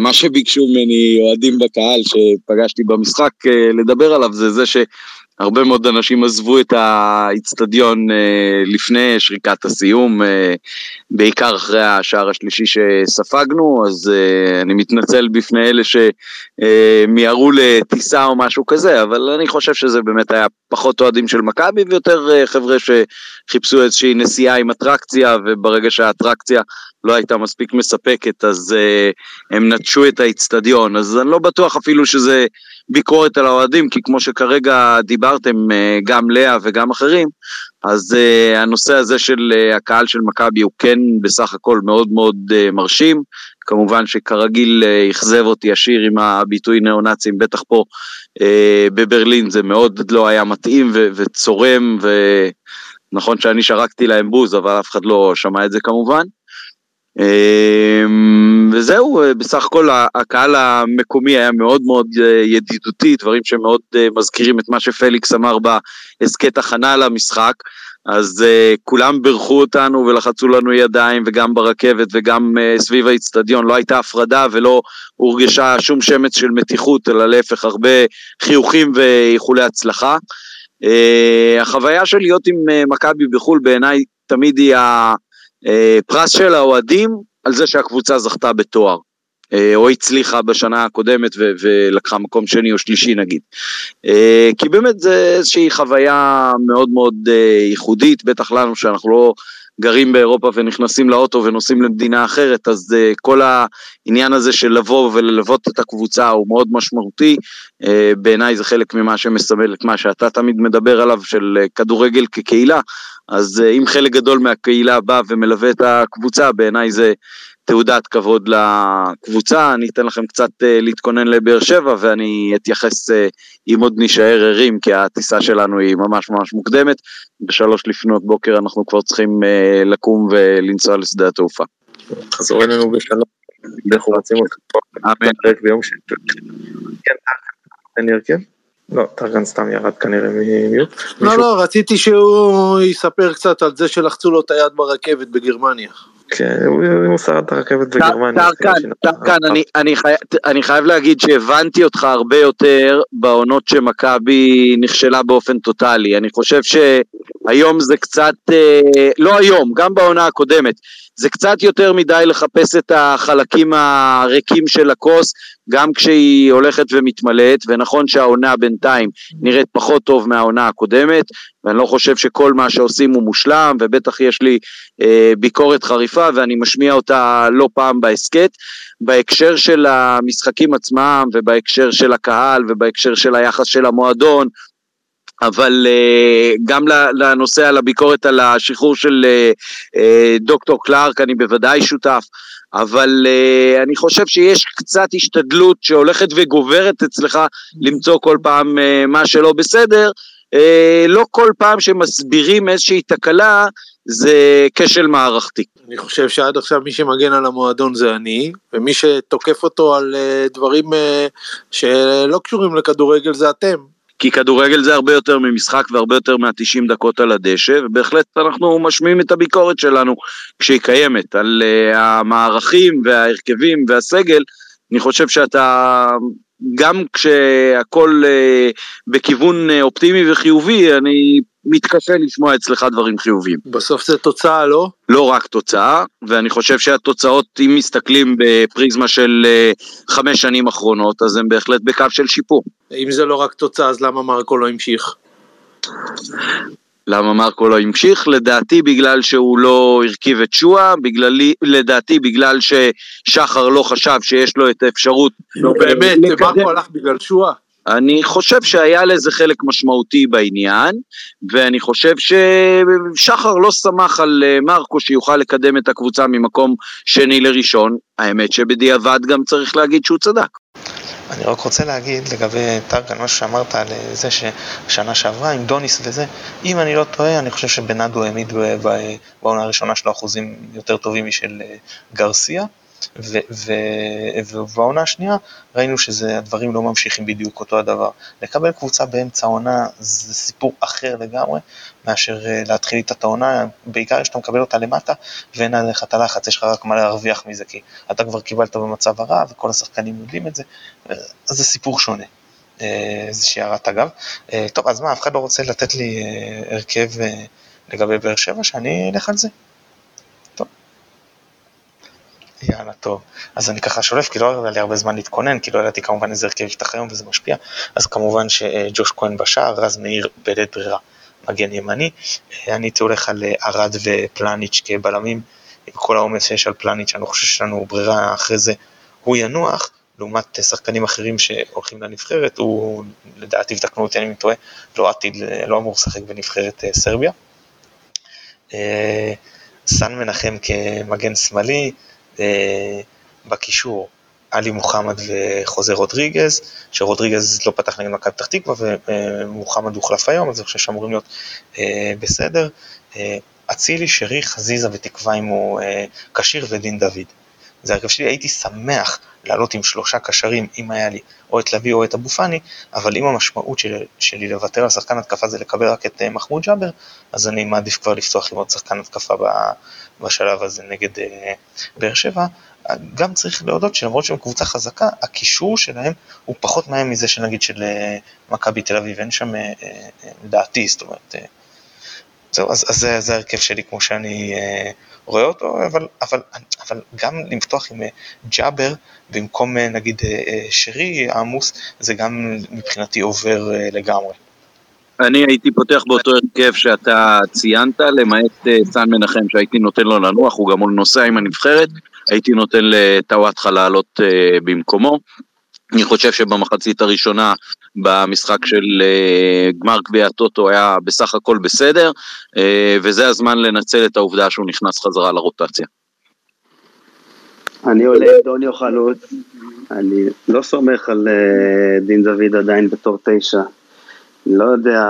מה שביקשו ממני אוהדים בקהל שפגשתי במשחק לדבר עליו זה זה ש... הרבה מאוד אנשים עזבו את האיצטדיון אה, לפני שריקת הסיום, אה, בעיקר אחרי השער השלישי שספגנו, אז אה, אני מתנצל בפני אלה שמיהרו לטיסה או משהו כזה, אבל אני חושב שזה באמת היה פחות אוהדים של מכבי ויותר חבר'ה שחיפשו איזושהי נסיעה עם אטרקציה, וברגע שהאטרקציה לא הייתה מספיק מספקת, אז הם נטשו את האיצטדיון, אז אני לא בטוח אפילו שזה... ביקורת על האוהדים, כי כמו שכרגע דיברתם, אה, גם לאה וגם אחרים, אז uh, הנושא הזה של uh, הקהל של מכבי הוא כן בסך הכל מאוד מאוד uh, מרשים. כמובן שכרגיל אכזב uh, אותי השיר עם הביטוי ניאו-נאצים, בטח פה uh, בברלין זה מאוד לא היה מתאים ו- וצורם, ונכון שאני שרקתי להם בוז, אבל אף אחד לא שמע את זה כמובן. אמ, וזהו, בסך הכל הקהל המקומי היה מאוד מאוד אה, ידידותי, דברים שמאוד אה, מזכירים את מה שפליקס אמר בהסכת הכנה למשחק. אז כולם בירכו אותנו ולחצו לנו ידיים וגם ברכבת וגם סביב האיצטדיון לא הייתה הפרדה ולא הורגשה שום שמץ של מתיחות אלא להפך הרבה חיוכים ואיחולי הצלחה. החוויה של להיות עם מכבי בחו"ל בעיניי תמיד היא אה, פרס של האוהדים על זה שהקבוצה זכתה בתואר. אה, או הצליחה בשנה הקודמת ו- ולקחה מקום שני או שלישי נגיד. אה, כי באמת זה איזושהי חוויה מאוד מאוד ייחודית, בטח לנו שאנחנו לא גרים באירופה ונכנסים לאוטו ונוסעים למדינה אחרת, אז uh, כל העניין הזה של לבוא וללוות את הקבוצה הוא מאוד משמעותי. Uh, בעיניי זה חלק ממה שמסמל את מה שאתה תמיד מדבר עליו, של uh, כדורגל כקהילה. אז uh, אם חלק גדול מהקהילה בא ומלווה את הקבוצה, בעיניי זה תעודת כבוד לקבוצה, אני אתן לכם קצת uh, להתכונן לבאר שבע ואני אתייחס uh, אם עוד נישאר ערים, כי הטיסה שלנו היא ממש ממש מוקדמת, בשלוש לפנות בוקר אנחנו כבר צריכים uh, לקום ולנסוע לשדה התעופה. חזור אלינו בשלום, אנחנו רצים אותך פה. ביום. כן, אין הרכב? לא, טרגן סתם ירד כנראה ממיוט. לא, לא, רציתי שהוא יספר קצת על זה שלחצו לו את היד ברכבת בגרמניה. כן, הוא שרד את הרכבת בגרמניה. טרקן, אני חייב להגיד שהבנתי אותך הרבה יותר בעונות שמכבי נכשלה באופן טוטאלי. אני חושב שהיום זה קצת, אה, לא היום, גם בעונה הקודמת, זה קצת יותר מדי לחפש את החלקים הריקים של הכוס, גם כשהיא הולכת ומתמלאת, ונכון שהעונה בינתיים נראית פחות טוב מהעונה הקודמת, ואני לא חושב שכל מה שעושים הוא מושלם, ובטח יש לי אה, ביקורת חריפה, ואני משמיע אותה לא פעם בהסכת. בהקשר של המשחקים עצמם, ובהקשר של הקהל, ובהקשר של היחס של המועדון, אבל uh, גם לנושא על הביקורת על השחרור של uh, uh, דוקטור קלארק אני בוודאי שותף, אבל אני חושב שיש קצת השתדלות שהולכת וגוברת אצלך למצוא כל פעם מה שלא בסדר, לא כל פעם שמסבירים איזושהי תקלה זה כשל מערכתי. אני חושב שעד עכשיו מי שמגן על המועדון זה אני, ומי שתוקף אותו על דברים שלא קשורים לכדורגל זה אתם. כי כדורגל זה הרבה יותר ממשחק והרבה יותר מה-90 דקות על הדשא, ובהחלט אנחנו משמיעים את הביקורת שלנו כשהיא קיימת, על uh, המערכים וההרכבים והסגל, אני חושב שאתה, גם כשהכול uh, בכיוון uh, אופטימי וחיובי, אני מתקשה לשמוע אצלך דברים חיוביים. בסוף זה תוצאה, לא? לא רק תוצאה, ואני חושב שהתוצאות, אם מסתכלים בפריזמה של uh, חמש שנים אחרונות, אז הם בהחלט בקו של שיפור. אם זה לא רק תוצאה, אז למה מרקו לא המשיך? למה מרקו לא המשיך? לדעתי בגלל שהוא לא הרכיב את שואה, בגללי, לדעתי בגלל ששחר לא חשב שיש לו את האפשרות. לא באמת, מרקו הלך בגלל שואה. אני חושב שהיה לזה חלק משמעותי בעניין, ואני חושב ששחר לא סמך על אה, מרקו שיוכל לקדם את הקבוצה ממקום שני לראשון, האמת שבדיעבד גם צריך להגיד שהוא צדק. אני רק רוצה להגיד לגבי טרגן, מה שאמרת על אה, זה ששנה שעברה עם דוניס וזה, אם אני לא טועה, אני חושב שבנאדו העמיד בעונה הראשונה שלו אחוזים יותר טובים משל אה, גרסיה. ובעונה השנייה ראינו שהדברים לא ממשיכים בדיוק אותו הדבר. לקבל קבוצה באמצע העונה זה סיפור אחר לגמרי מאשר אה, להתחיל איתה את העונה, בעיקר כשאתה מקבל אותה למטה ואין עליך את הלחץ, יש לך רק מה להרוויח מזה כי אתה כבר קיבלת במצב הרע וכל השחקנים יודעים את זה, אז זה סיפור שונה. איזושהי אה, הערת אגב. אה, טוב, אז מה, אף אחד לא רוצה לתת לי הרכב לגבי באר שבע, שאני אלך על זה? יאללה, טוב. אז אני ככה שולף, כי לא היה לי הרבה זמן להתכונן, כי לא ידעתי כמובן איזה הרכב יפתח היום וזה משפיע. אז כמובן שג'וש כהן בשער, רז מאיר בלית ברירה, מגן ימני. אני הייתי הולך על ארד ופלניץ' כבלמים, עם כל העומס שיש על פלניץ', אני לא חושב שיש לנו ברירה אחרי זה, הוא ינוח. לעומת שחקנים אחרים שהולכים לנבחרת, הוא לדעתי, ותקנו אותי אני טועה, לא עתיד, לא אמור לשחק בנבחרת אה, סרביה. אה, סן מנחם כמגן שמאלי, אה, בקישור עלי מוחמד וחוזה רודריגז, שרודריגז לא פתח נגד מכבי פתח תקווה ומוחמד הוחלף היום, אז אני חושב שאמורים להיות אה, בסדר. אה, אצילי, שרי, חזיזה ותקווה אם הוא כשיר ודין דוד. זה הרכב שלי, הייתי שמח לעלות עם שלושה קשרים, אם היה לי או את לביא או את אבו פאני, אבל אם המשמעות שלי, שלי לוותר על שחקן התקפה זה לקבל רק את מחמוד ג'אבר, אז אני מעדיף כבר לפתוח עם עוד שחקן התקפה בשלב הזה נגד אה, באר שבע. גם צריך להודות שלמרות שהם קבוצה חזקה, הקישור שלהם הוא פחות מהם מזה שנגיד של אה, מכבי תל אביב, אין שם אה, דעתי, זאת אומרת, זהו, אז, אז זה ההרכב שלי כמו שאני רואה אותו, אבל, אבל, אבל גם לפתוח עם ג'אבר במקום נגיד שרי העמוס, זה גם מבחינתי עובר לגמרי. אני הייתי פותח באותו הרכב שאתה ציינת, למעט אה, סן מנחם שהייתי נותן לו לנוח, הוא גם נוסע עם הנבחרת, הייתי נותן לטוואטחה לעלות אה, במקומו. אני חושב שבמחצית הראשונה במשחק של אה, גמר גביע הטוטו היה בסך הכל בסדר, וזה הזמן לנצל את העובדה שהוא נכנס חזרה לרוטציה. אני עולה עם דוניו חלוץ, אני לא סומך על דין דוד עדיין בתור תשע. לא יודע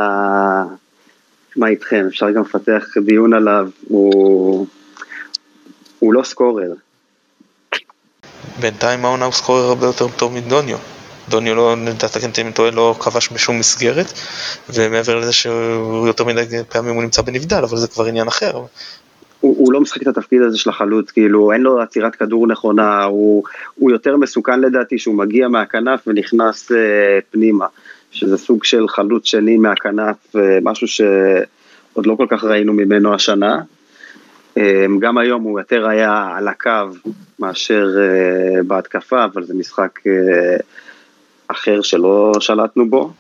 מה איתכם, אפשר גם לפתח דיון עליו, הוא, הוא לא סקורר. בינתיים העונה הוא סקורר הרבה יותר טוב מדוניו. דוניו לא, לדעת אם אני טועה, לא כבש בשום מסגרת, ומעבר לזה שהוא יותר מדי פעמים הוא נמצא בנבדל, אבל זה כבר עניין אחר. הוא, הוא לא משחק את התפקיד הזה של החלוץ, כאילו אין לו עצירת כדור נכונה, הוא, הוא יותר מסוכן לדעתי שהוא מגיע מהכנף ונכנס uh, פנימה. שזה סוג של חלוץ שני מהכנף, משהו שעוד לא כל כך ראינו ממנו השנה. אמ, גם היום הוא יותר היה על הקו מאשר אה, בהתקפה, אבל זה משחק אה, אחר שלא שלטנו בו.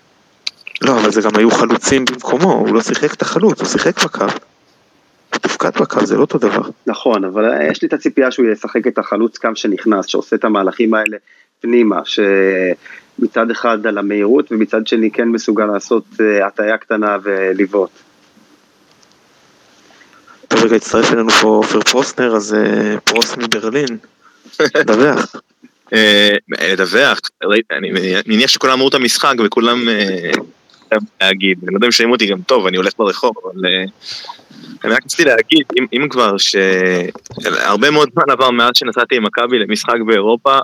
לא, אבל זה גם היו חלוצים במקומו, הוא לא שיחק את החלוץ, הוא שיחק בקו. הוא תפקד בקו, זה לא אותו דבר. נכון, אבל יש לי את הציפייה שהוא ישחק את החלוץ קו שנכנס, שעושה את המהלכים האלה פנימה, ש... מצד אחד על המהירות ומצד שני כן מסוגל לעשות אה, הטעיה קטנה ולבעוט. טוב רגע, הצטרף אלינו פה עופר פרוסנר, אז אה, פרוס מברלין, דווח. לדווח, אה, אני מניח שכולם אמרו את המשחק וכולם להגיד, אני לא יודע אם שומעים אותי גם טוב, אני הולך ברחוב, אבל אני רק רציתי להגיד, אם כבר, שהרבה מאוד זמן עבר מאז שנסעתי עם מכבי למשחק באירופה,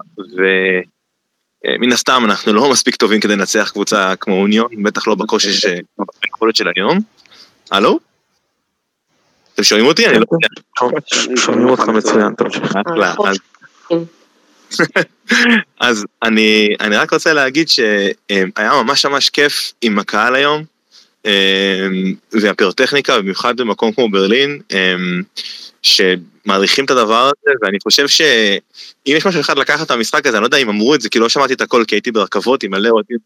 אה, מן הסתם אנחנו לא מספיק טובים כדי לנצח קבוצה כמו אוניון, בטח לא בקושי של היום. הלו? אתם שומעים אותי? אני לא יודע. שומעים אותך מצוין, אז אני, אני רק רוצה להגיד שהיה ממש ממש כיף עם הקהל היום, אה, והפירוטכניקה, במיוחד במקום כמו ברלין, אה, שמעריכים את הדבר הזה, ואני חושב שאם יש משהו אחד לקחת את המשחק הזה, אני לא יודע אם אמרו את זה, כי לא שמעתי את הכל, כי הייתי ברכבות עם מלא אוהדים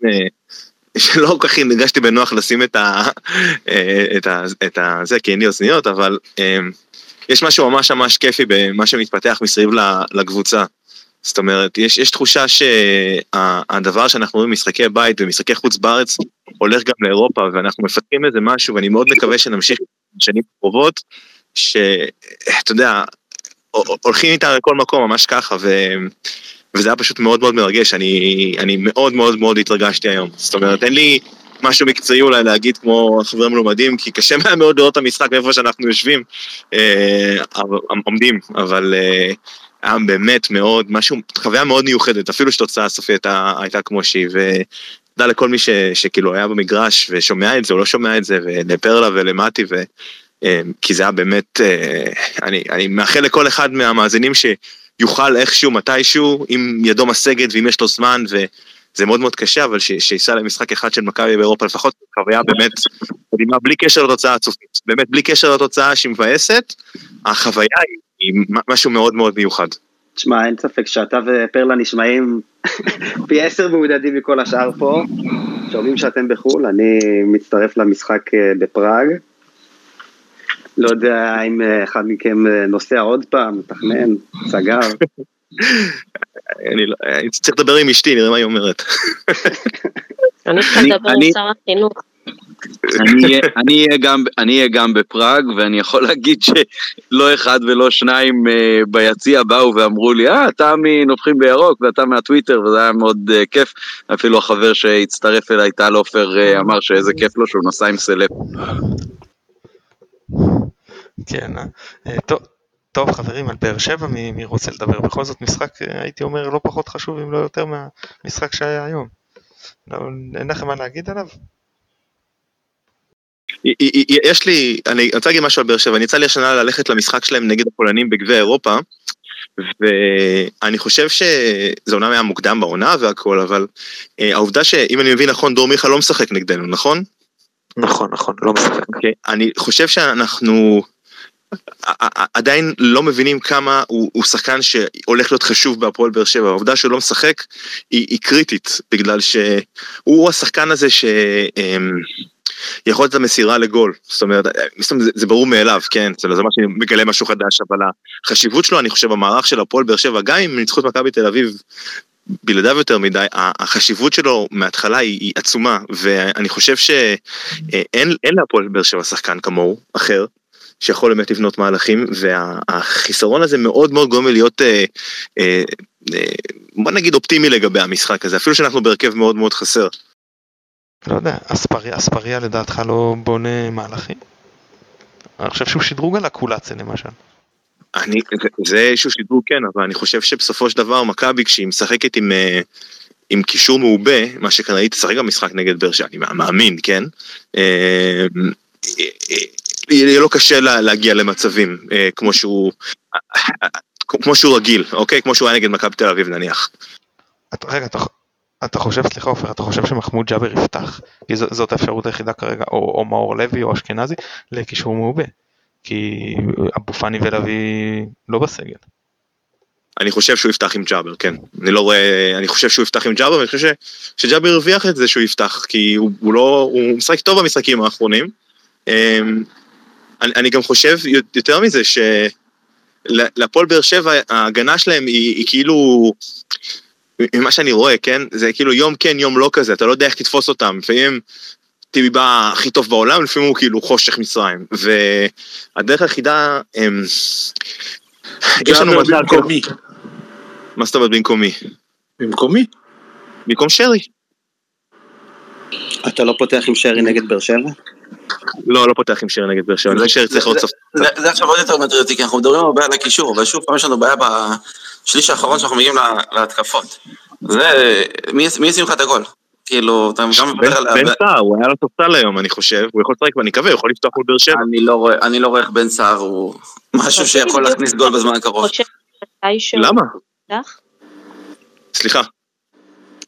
שלא כל כך הרגשתי בנוח לשים את ה... את ה... את ה... זה, כי אין לי אוזניות, אבל יש משהו ממש ממש כיפי במה שמתפתח מסביב לקבוצה. זאת אומרת, יש, יש תחושה שהדבר שאנחנו רואים במשחקי בית ומשחקי חוץ בארץ הולך גם לאירופה ואנחנו מפתחים איזה משהו ואני מאוד מקווה שנמשיך בשנים הקרובות, שאתה יודע, הולכים איתה לכל מקום ממש ככה ו... וזה היה פשוט מאוד מאוד מרגש, אני, אני מאוד מאוד מאוד התרגשתי היום. זאת אומרת, אין לי משהו מקצועי אולי להגיד כמו חברים מלומדים, כי קשה מאוד לראות את המשחק מאיפה שאנחנו יושבים, אה, עומדים, אבל אה, היה באמת מאוד, משהו, חוויה מאוד מיוחדת, אפילו שתוצאה הסופית הייתה, הייתה כמו שהיא, ותודה לכל מי ש, שכאילו היה במגרש ושומע את זה או לא שומע את זה, ולפרלה ולמטי, ו, אה, כי זה היה באמת, אה, אני, אני מאחל לכל אחד מהמאזינים שיוכל איכשהו, מתישהו, עם ידו משגת ואם יש לו זמן, וזה מאוד מאוד קשה, אבל שייסע למשחק אחד של מכבי באירופה, לפחות חוויה באמת מדהימה, בלי קשר לתוצאה הצופית, באמת בלי קשר לתוצאה שהיא מבאסת, החוויה היא... היא משהו מאוד מאוד מיוחד. תשמע, אין ספק שאתה ופרלה נשמעים פי עשר מעודדים מכל השאר פה. שומעים שאתם בחו"ל, אני מצטרף למשחק אה, בפראג. לא יודע אם אה, אחד מכם אה, נוסע עוד פעם, מתכנן, סגר. אני, לא, אני צריך לדבר עם אשתי, נראה מה היא אומרת. אני צריכה לדבר עם שר החינוך. אני אהיה גם בפראג, ואני יכול להגיד שלא אחד ולא שניים אה, ביציע באו ואמרו לי, אה, אתה מנופחים בירוק ואתה מהטוויטר, וזה היה מאוד כיף. אפילו החבר שהצטרף אליי, טל עופר, אמר שאיזה כיף לו שהוא נסע עם סלב. כן, טוב. טוב חברים, על באר שבע מי רוצה לדבר? בכל זאת משחק, הייתי אומר, לא פחות חשוב אם לא יותר מהמשחק שהיה היום. לא, אין לכם מה להגיד עליו? יש לי, אני רוצה להגיד משהו על באר שבע, אני יצא לי השנה ללכת למשחק שלהם נגד הפולנים בגביע אירופה, ואני חושב שזה אומנם היה מוקדם בעונה והכל, אבל אה, העובדה שאם אני מבין נכון, דור מיכה לא משחק נגדנו, נכון? נכון, נכון, לא. Okay. אוקיי, אני חושב שאנחנו עדיין לא מבינים כמה הוא, הוא שחקן שהולך להיות חשוב בהפועל באר שבע, העובדה שהוא לא משחק היא, היא קריטית, בגלל שהוא השחקן הזה ש... אמ, יכול להיות המסירה לגול, זאת אומרת, זה, זה ברור מאליו, כן, זה מה שמגלה משהו חדש, אבל החשיבות שלו, אני חושב, במערך של הפועל באר שבע, גם אם ניצחו את מכבי תל אביב בלעדיו יותר מדי, החשיבות שלו מההתחלה היא, היא עצומה, ואני חושב שאין להפועל באר שבע שחקן כמוהו, אחר, שיכול באמת לבנות מהלכים, והחיסרון הזה מאוד מאוד גורם להיות, אה, אה, אה, בוא נגיד אופטימי לגבי המשחק הזה, אפילו שאנחנו בהרכב מאוד מאוד חסר. לא יודע, אספריה, אספריה לדעתך לא בונה מהלכים? אני חושב שהוא שדרוג על הקולציה למשל. אני, זה איזשהו שדרוג כן, אבל אני חושב שבסופו של דבר מכבי כשהיא משחקת עם, אה, עם קישור מעובה, מה שכנראה היא תשחק במשחק נגד באר שבע, אני מאמין, כן? אה, יהיה לו קשה להגיע למצבים אה, כמו שהוא, כמו שהוא רגיל, אוקיי? כמו שהוא היה נגד מכבי תל אביב נניח. רגע, אתה חושב, סליחה עופר, אתה חושב שמחמוד ג'אבר יפתח? כי זאת האפשרות היחידה כרגע, או, או מאור לוי או אשכנזי, לקישור מעובה. כי אבו פאני ולוי לא בסגל. אני חושב שהוא יפתח עם ג'אבר, כן. אני לא רואה, אני חושב שהוא יפתח עם ג'אבר, ואני חושב שג'אבר הרוויח את זה שהוא יפתח, כי הוא, הוא לא, הוא משחק טוב במשחקים האחרונים. אמ, אני, אני גם חושב יותר מזה, שלפועל באר שבע, ההגנה שלהם היא, היא כאילו, ממה שאני רואה, כן? זה כאילו יום כן, יום לא כזה, אתה לא יודע איך תתפוס אותם. לפעמים טיבי בא הכי טוב בעולם, לפעמים הוא כאילו חושך מצרים. והדרך היחידה, הם... יש לנו מזל... במקומי. מה זאת אומרת במקומי? במקומי? במקום שרי. אתה לא פותח עם שרי נגד באר שבע? לא, לא פותח עם שרי נגד באר שבע, אני חושב ששרי צריך עוד סוף. זה עכשיו עוד יותר מטריד אותי, כי אנחנו מדברים הרבה על הקישור, אבל שוב פעם יש לנו בעיה בשליש האחרון שאנחנו מגיעים להתקפות. זה, מי ישים לך את הגול? כאילו, אתה גם מדבר על... בן סער, הוא היה לו ספסל היום, אני חושב, הוא יכול לשחק ואני מקווה, הוא יכול לפתוח מול באר שבע. אני לא רואה איך בן סער הוא משהו שיכול להכניס גול בזמן הקרוב. למה? סליחה.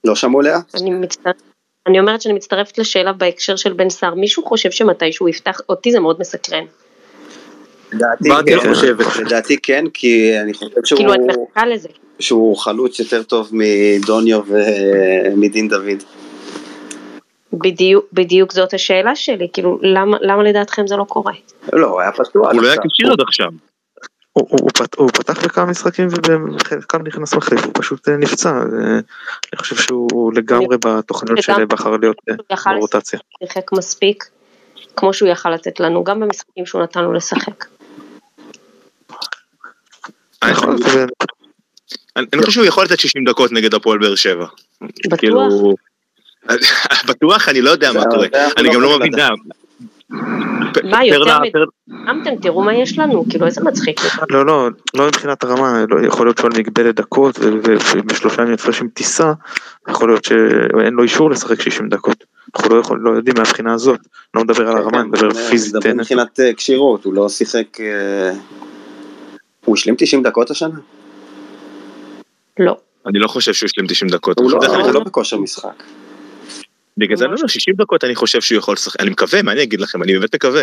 לא שמעו לאה? אני מצטערת. אני אומרת שאני מצטרפת לשאלה בהקשר של בן סער, מישהו חושב שמתישהו יפתח, אותי זה מאוד מסקרן. לדעתי כן, כי אני חושב שהוא... כאילו את מחכה לזה. שהוא חלוץ יותר טוב מדוניו ומדין דוד. בדיוק, בדיוק זאת השאלה שלי, כאילו, למה, למה לדעתכם זה לא קורה? לא, הוא היה פתוח. הוא לא היה כשיר עד עכשיו. הוא, הוא, הוא, פת, הוא פתח בכמה משחקים ובחלקם נכנס מחליף, הוא פשוט אה, נפצע, ואני חושב שהוא לגמרי בתוכניות של בחר להיות אה, ברוטציה. שיחק מספיק, כמו שהוא יכל לתת לנו, גם במשחקים שהוא נתן לו לשחק. אני חושב שהוא יכול לתת 60 דקות נגד הפועל באר שבע. בטוח? בטוח אני לא יודע מה קורה, אני גם לא מבין, מה יותר מדי, אמתם תראו מה יש לנו, כאילו איזה מצחיק. לא לא, לא מבחינת הרמה, לא, יכול להיות שהוא על מגבלת דקות ובשלושה ימים הפרש עם טיסה, יכול להיות שאין לו אישור לשחק 60 דקות. אנחנו לא, יכול, לא יודעים מהבחינה הזאת, לא מדבר על כן, הרמה, אני מדבר פיזית. מדבר מבחינת אה, כשירות, הוא לא שיחק... אה, הוא השלים 90 דקות השנה? לא. אני לא חושב שהוא השלים 90 דקות. הוא לא בכושר משחק. בגלל זה אני אומר, 60 דקות אני חושב שהוא יכול לשחק, אני מקווה, מה אני אגיד לכם, אני באמת מקווה.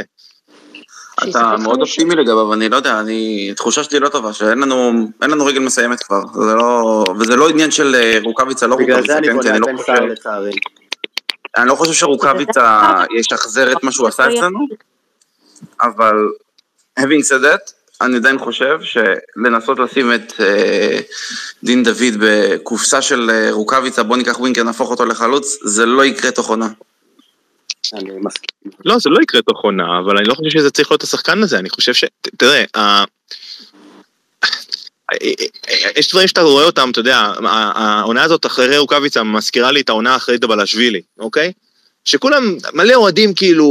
אתה מאוד אופטימי לגביו, אני לא יודע, אני, תחושה שלי לא טובה, שאין לנו, אין לנו רגל מסיימת כבר, זה לא, וזה לא עניין של אה, רוקאביצה, לא בגלל רוקאביצה, זה אני כן, כי בונה אני לא בן סער לצערי. אני לא חושב שרוקאביצה ישחזר את מה שהוא עשה אצלנו, אבל having said that, אני עדיין חושב שלנסות לשים את אה, דין דוד בקופסה של אה, רוקאביצה, בוא ניקח ווינקר, נהפוך אותו לחלוץ, זה לא יקרה תוך עונה. אני מסכים. לא, זה לא יקרה תוך עונה, אבל אני לא חושב שזה צריך להיות השחקן הזה, אני חושב ש... תראה, ה- יש דברים שאתה רואה אותם, אתה יודע, העונה הזאת אחרי רוקאביצה מזכירה לי את העונה אחרי דבלשווילי, אוקיי? שכולם, מלא אוהדים כאילו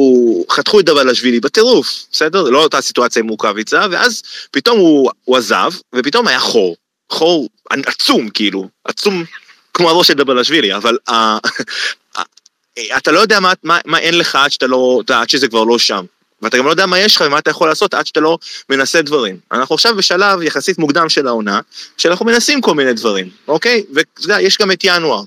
חתכו את דבלשווילי בטירוף, בסדר? זה לא אותה סיטואציה עם רוקאביצה, ואז פתאום הוא, הוא עזב, ופתאום היה חור. חור עצום כאילו, עצום כמו הראש של דבלשווילי, אבל ה- אתה לא יודע מה, מה, מה אין לך עד שאתה לא, עד שזה כבר לא שם. ואתה גם לא יודע מה יש לך ומה אתה יכול לעשות עד שאתה לא מנסה דברים. אנחנו עכשיו בשלב יחסית מוקדם של העונה, שאנחנו מנסים כל מיני דברים, אוקיי? ואתה יודע, יש גם את ינואר.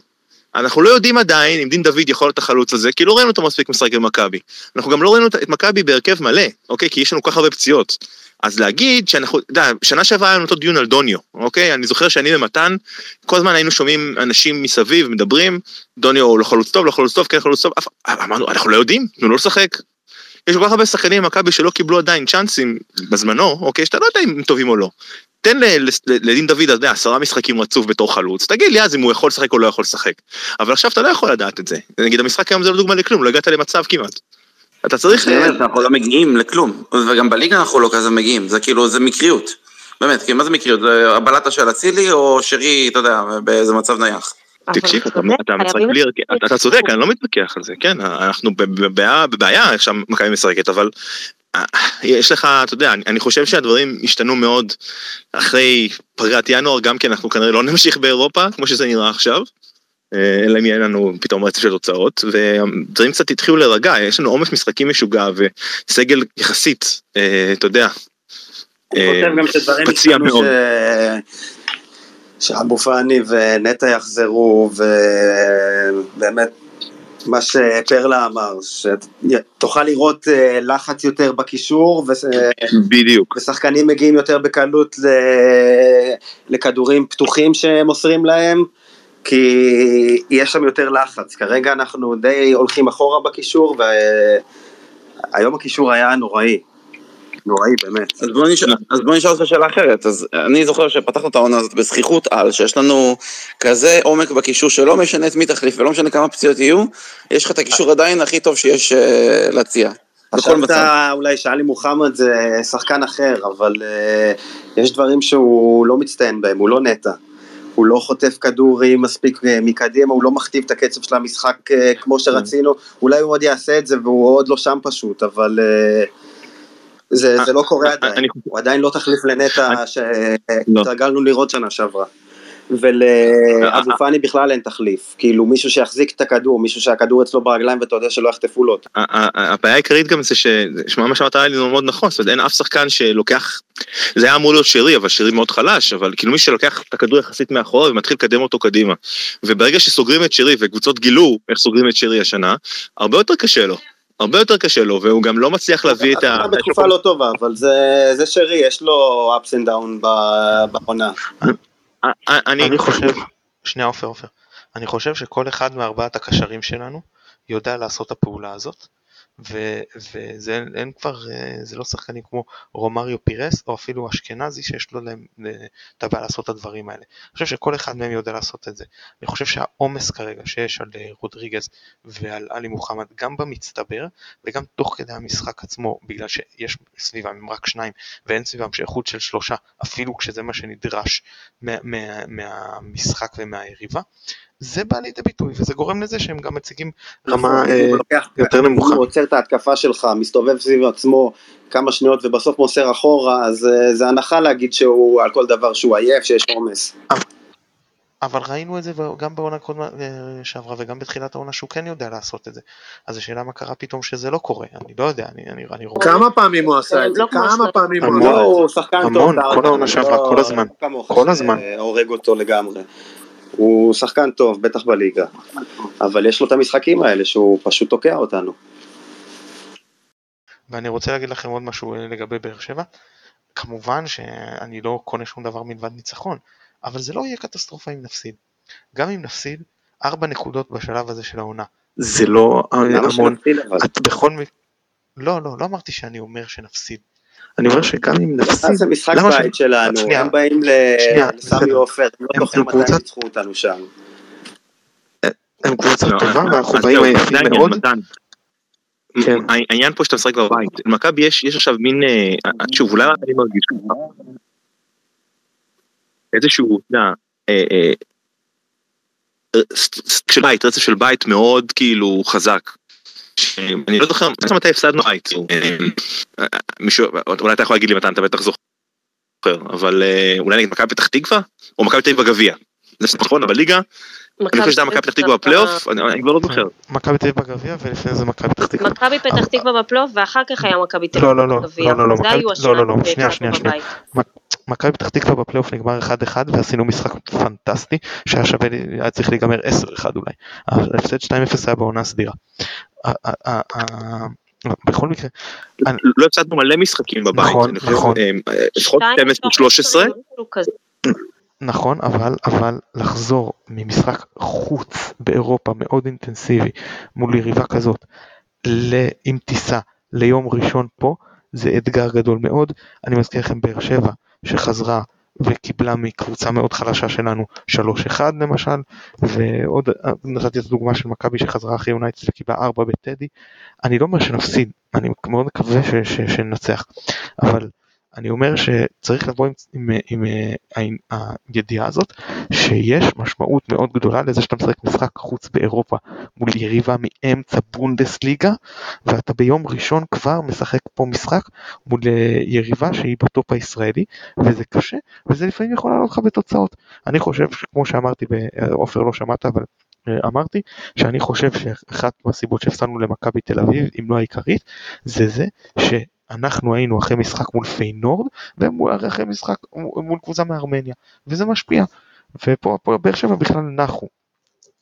אנחנו לא יודעים עדיין אם דין דוד יכול להיות החלוץ הזה, כי לא ראינו אותו מספיק משחק במכבי. אנחנו גם לא ראינו את מכבי בהרכב מלא, אוקיי? כי יש לנו כל כך הרבה פציעות. אז להגיד שאנחנו, אתה יודע, שנה שעברה היה לנו אותו דיון על דוניו, אוקיי? אני זוכר שאני ומתן, כל הזמן היינו שומעים אנשים מסביב מדברים, דוניו הוא לא חלוץ טוב, לא חלוץ טוב, כן חלוץ טוב, אמרנו, אנחנו לא יודעים, תנו לו לשחק. יש כל כך הרבה שחקנים במכבי שלא קיבלו עדיין צ'אנסים בזמנו, אוקיי, שאתה לא יודע אם הם טובים או לא. תן לדין דוד, אתה יודע, עשרה משחקים רצוף בתור חלוץ, תגיד לי אז אם הוא יכול לשחק או לא יכול לשחק. אבל עכשיו אתה לא יכול לדעת את זה. נגיד המשחק היום זה לא דוגמה לכלום, לא הגעת למצב כמעט. אתה צריך... באמת, אנחנו לא מגיעים לכלום, וגם בליגה אנחנו לא כזה מגיעים, זה כאילו, זה מקריות. באמת, כי מה זה מקריות? הבלטה של אצילי או שרי, אתה יודע, באיזה מצב נייח. תקשיב, אתה, משחק בלי הרכב, אתה, צודק, אני לא מתווכח על זה, כן, אנחנו בבעיה, בבעיה איך שמכבי משחקת, אבל אה, יש לך, אתה יודע, אני, חושב שהדברים השתנו מאוד אחרי פגרת ינואר, גם כן אנחנו כנראה לא נמשיך באירופה, כמו שזה נראה עכשיו, אה, אלא אם יהיה לנו פתאום רצף של תוצאות, ודברים קצת התחילו להירגע, יש לנו עומס משחקים משוגע וסגל יחסית, אה, אתה יודע, אני חושב גם שדברים פציע השתנו מאוד. שאבו פאני ונטע יחזרו, ובאמת, מה שפרלה אמר, שתוכל לראות אה, לחץ יותר בקישור, וש- בדיוק. ושחקנים מגיעים יותר בקלות ל- לכדורים פתוחים שמוסרים להם, כי יש שם יותר לחץ. כרגע אנחנו די הולכים אחורה בקישור, והיום הקישור היה נוראי. נוראי באמת. אז בוא נשאל, אז בוא נשאל אותך שאלה אחרת, אז אני זוכר שפתחנו את העונה הזאת בזכיחות על, שיש לנו כזה עומק בקישור שלא משנה את מי תחליף ולא משנה כמה פציעות יהיו, יש לך את הקישור עדיין הכי טוב שיש אה, להציע. בכל חשבת מצב. אולי שאלי מוחמד זה שחקן אחר, אבל uh, יש דברים שהוא לא מצטיין בהם, הוא לא נטע. הוא לא חוטף כדורים מספיק אה, מקדימה, הוא לא מכתיב את הקצב של המשחק כמו שרצינו, אולי הוא עוד יעשה את זה והוא עוד לא שם פשוט, אבל אה, זה, זה לא קורה עדיין, הוא עדיין לא תחליף לנטע שהתרגלנו לראות שנה שעברה. ולאבו פאני בכלל אין תחליף, כאילו מישהו שיחזיק את הכדור, מישהו שהכדור אצלו ברגליים ואתה יודע שלא יחטפו לו אותו. הבעיה העיקרית גם זה ש... שמע מה שאמרת היה לי מאוד נכון, זאת אומרת אין אף שחקן שלוקח, זה היה אמור להיות שרי, אבל שרי מאוד חלש, אבל כאילו מי שלוקח את הכדור יחסית מאחורה ומתחיל לקדם אותו קדימה. וברגע שסוגרים את שרי, וקבוצות גילו איך סוגרים את שרי השנה, הרבה יותר קשה לו. הרבה יותר קשה לו, והוא גם לא מצליח להביא את ה... בתקופה לא טובה, אבל זה, זה שרי, יש לו ups and down בעונה. אני אני חושב, שנייה עופר עופר, אני חושב שכל אחד מארבעת הקשרים שלנו יודע לעשות את הפעולה הזאת, ו- וזה אין, כבר, אה, זה לא שחקנים כמו רומריו פירס או אפילו אשכנזי שיש לו להם אה, את הבעיה לעשות את הדברים האלה. אני חושב שכל אחד מהם יודע לעשות את זה. אני חושב שהעומס כרגע שיש על אה, רודריגז ועל עלי מוחמד גם במצטבר וגם תוך כדי המשחק עצמו בגלל שיש סביבם רק שניים ואין סביבם שייכות של שלושה אפילו כשזה מה שנדרש מה, מה, מהמשחק ומהיריבה. זה בא לידי ביטוי וזה גורם לזה שהם גם מציגים רמה אה, יותר נמוכה. הוא עוצר את ההתקפה שלך, מסתובב סביב עצמו כמה שניות ובסוף מוסר אחורה, אז אה, זה הנחה להגיד שהוא על כל דבר שהוא עייף, שיש עומס. אבל ראינו את זה גם בעונה קודמה אה, שעברה וגם בתחילת העונה שהוא כן יודע לעשות את זה. אז השאלה מה קרה פתאום שזה לא קורה, אני לא יודע, אני, אני, אני רואה. כמה פעמים הוא עשה את זה? לא כמו כמה פעמים הוא עשה את זה? המון, כל העונה שעברה, לא- כל הזמן, כל הזמן. שהורג אותו לגמרי. הוא שחקן טוב, בטח בליגה, אבל יש לו את המשחקים האלה שהוא פשוט תוקע אותנו. ואני רוצה להגיד לכם עוד משהו אה, לגבי באר שבע. כמובן שאני לא קונה שום דבר מלבד ניצחון, אבל זה לא יהיה קטסטרופה אם נפסיד. גם אם נפסיד, ארבע נקודות בשלב הזה של העונה. זה לא המון? את בכל מקרה... לא, לא, לא אמרתי שאני אומר שנפסיד. אני אומר שגם אם נפסיד, זה משחק בית שלנו, שנייה. הם באים לסמי. עופר, הם לא זוכרים הם מתי קבוצת- ניצחו אותנו שם. הם קבוצה לא, טובה ואנחנו באים עייפים מאוד, מתן. כן. העניין- פה שאתה משחק בבית, למכבי יש יש עכשיו מין, אה, שוב אולי אני מרגיש ככה, איזשהו, אתה יודע, אה, אה, של בית, רצף של בית מאוד כאילו חזק. אני לא זוכר, אני לא זוכר מתי הפסדנו בית, אה, אה, מישהו, אולי אתה יכול להגיד לי מתן, אתה בטח זוכר, אבל אה, אולי נגד מכבי פתח תקווה, או מכבי תל אביב בגביע. זה נכון, אבל ליגה, אני חושב שזה היה מכבי פתח תקווה בפלייאוף, אני כבר לא זוכר. מכבי תל אביב בגביע ולפני זה מכבי פתח תקווה. מכבי פתח תקווה בפלייאוף ואחר כך היה מכבי תל לא, אביב לא, לא, בגביע. לא, לא, לא, לא, לא, לא, שנייה, שנייה, שנייה. מכבי פתח תקווה בפלייאוף נגמר 1-1 ועשינו משחק פנטסטי שהיה שווה, היה צריך להיגמר 10-1 אולי. ההפסד 2-0 היה בעונה סדירה. ה- בכל מקרה, לא הפסדנו מלא משחקים בבית, נכון, נכון. אה, לפחות שתיים 12-13, משהו כזה. נכון, אבל, אבל לחזור ממשחק חוץ באירופה מאוד אינטנסיבי מול יריבה כזאת, ל- עם טיסה ליום ראשון פה, זה אתגר גדול מאוד. אני מזכיר לכם באר שבע שחזרה וקיבלה מקבוצה מאוד חלשה שלנו 3-1 למשל, ועוד נתתי את הדוגמה של מכבי שחזרה אחרי יונייטד וקיבלה 4 בטדי. אני לא אומר שנפסיד, אני מאוד מקווה שננצח, אבל אני אומר שצריך לבוא עם, עם, עם, עם הידיעה הזאת שיש משמעות מאוד גדולה לזה שאתה משחק משחק חוץ באירופה מול יריבה מאמצע בונדסליגה ואתה ביום ראשון כבר משחק פה משחק מול אה, יריבה שהיא בטופ הישראלי וזה קשה וזה לפעמים יכול לעלות לך בתוצאות. אני חושב שכמו שאמרתי, ב- עופר לא שמעת אבל אה, אמרתי שאני חושב שאחת מהסיבות שהפסדנו למכבי תל אביב אם לא העיקרית זה זה שאנחנו היינו אחרי משחק מול פיינורד והם אחרי משחק מול קבוצה מארמניה וזה משפיע ופה פה באר שבע בכלל נחו.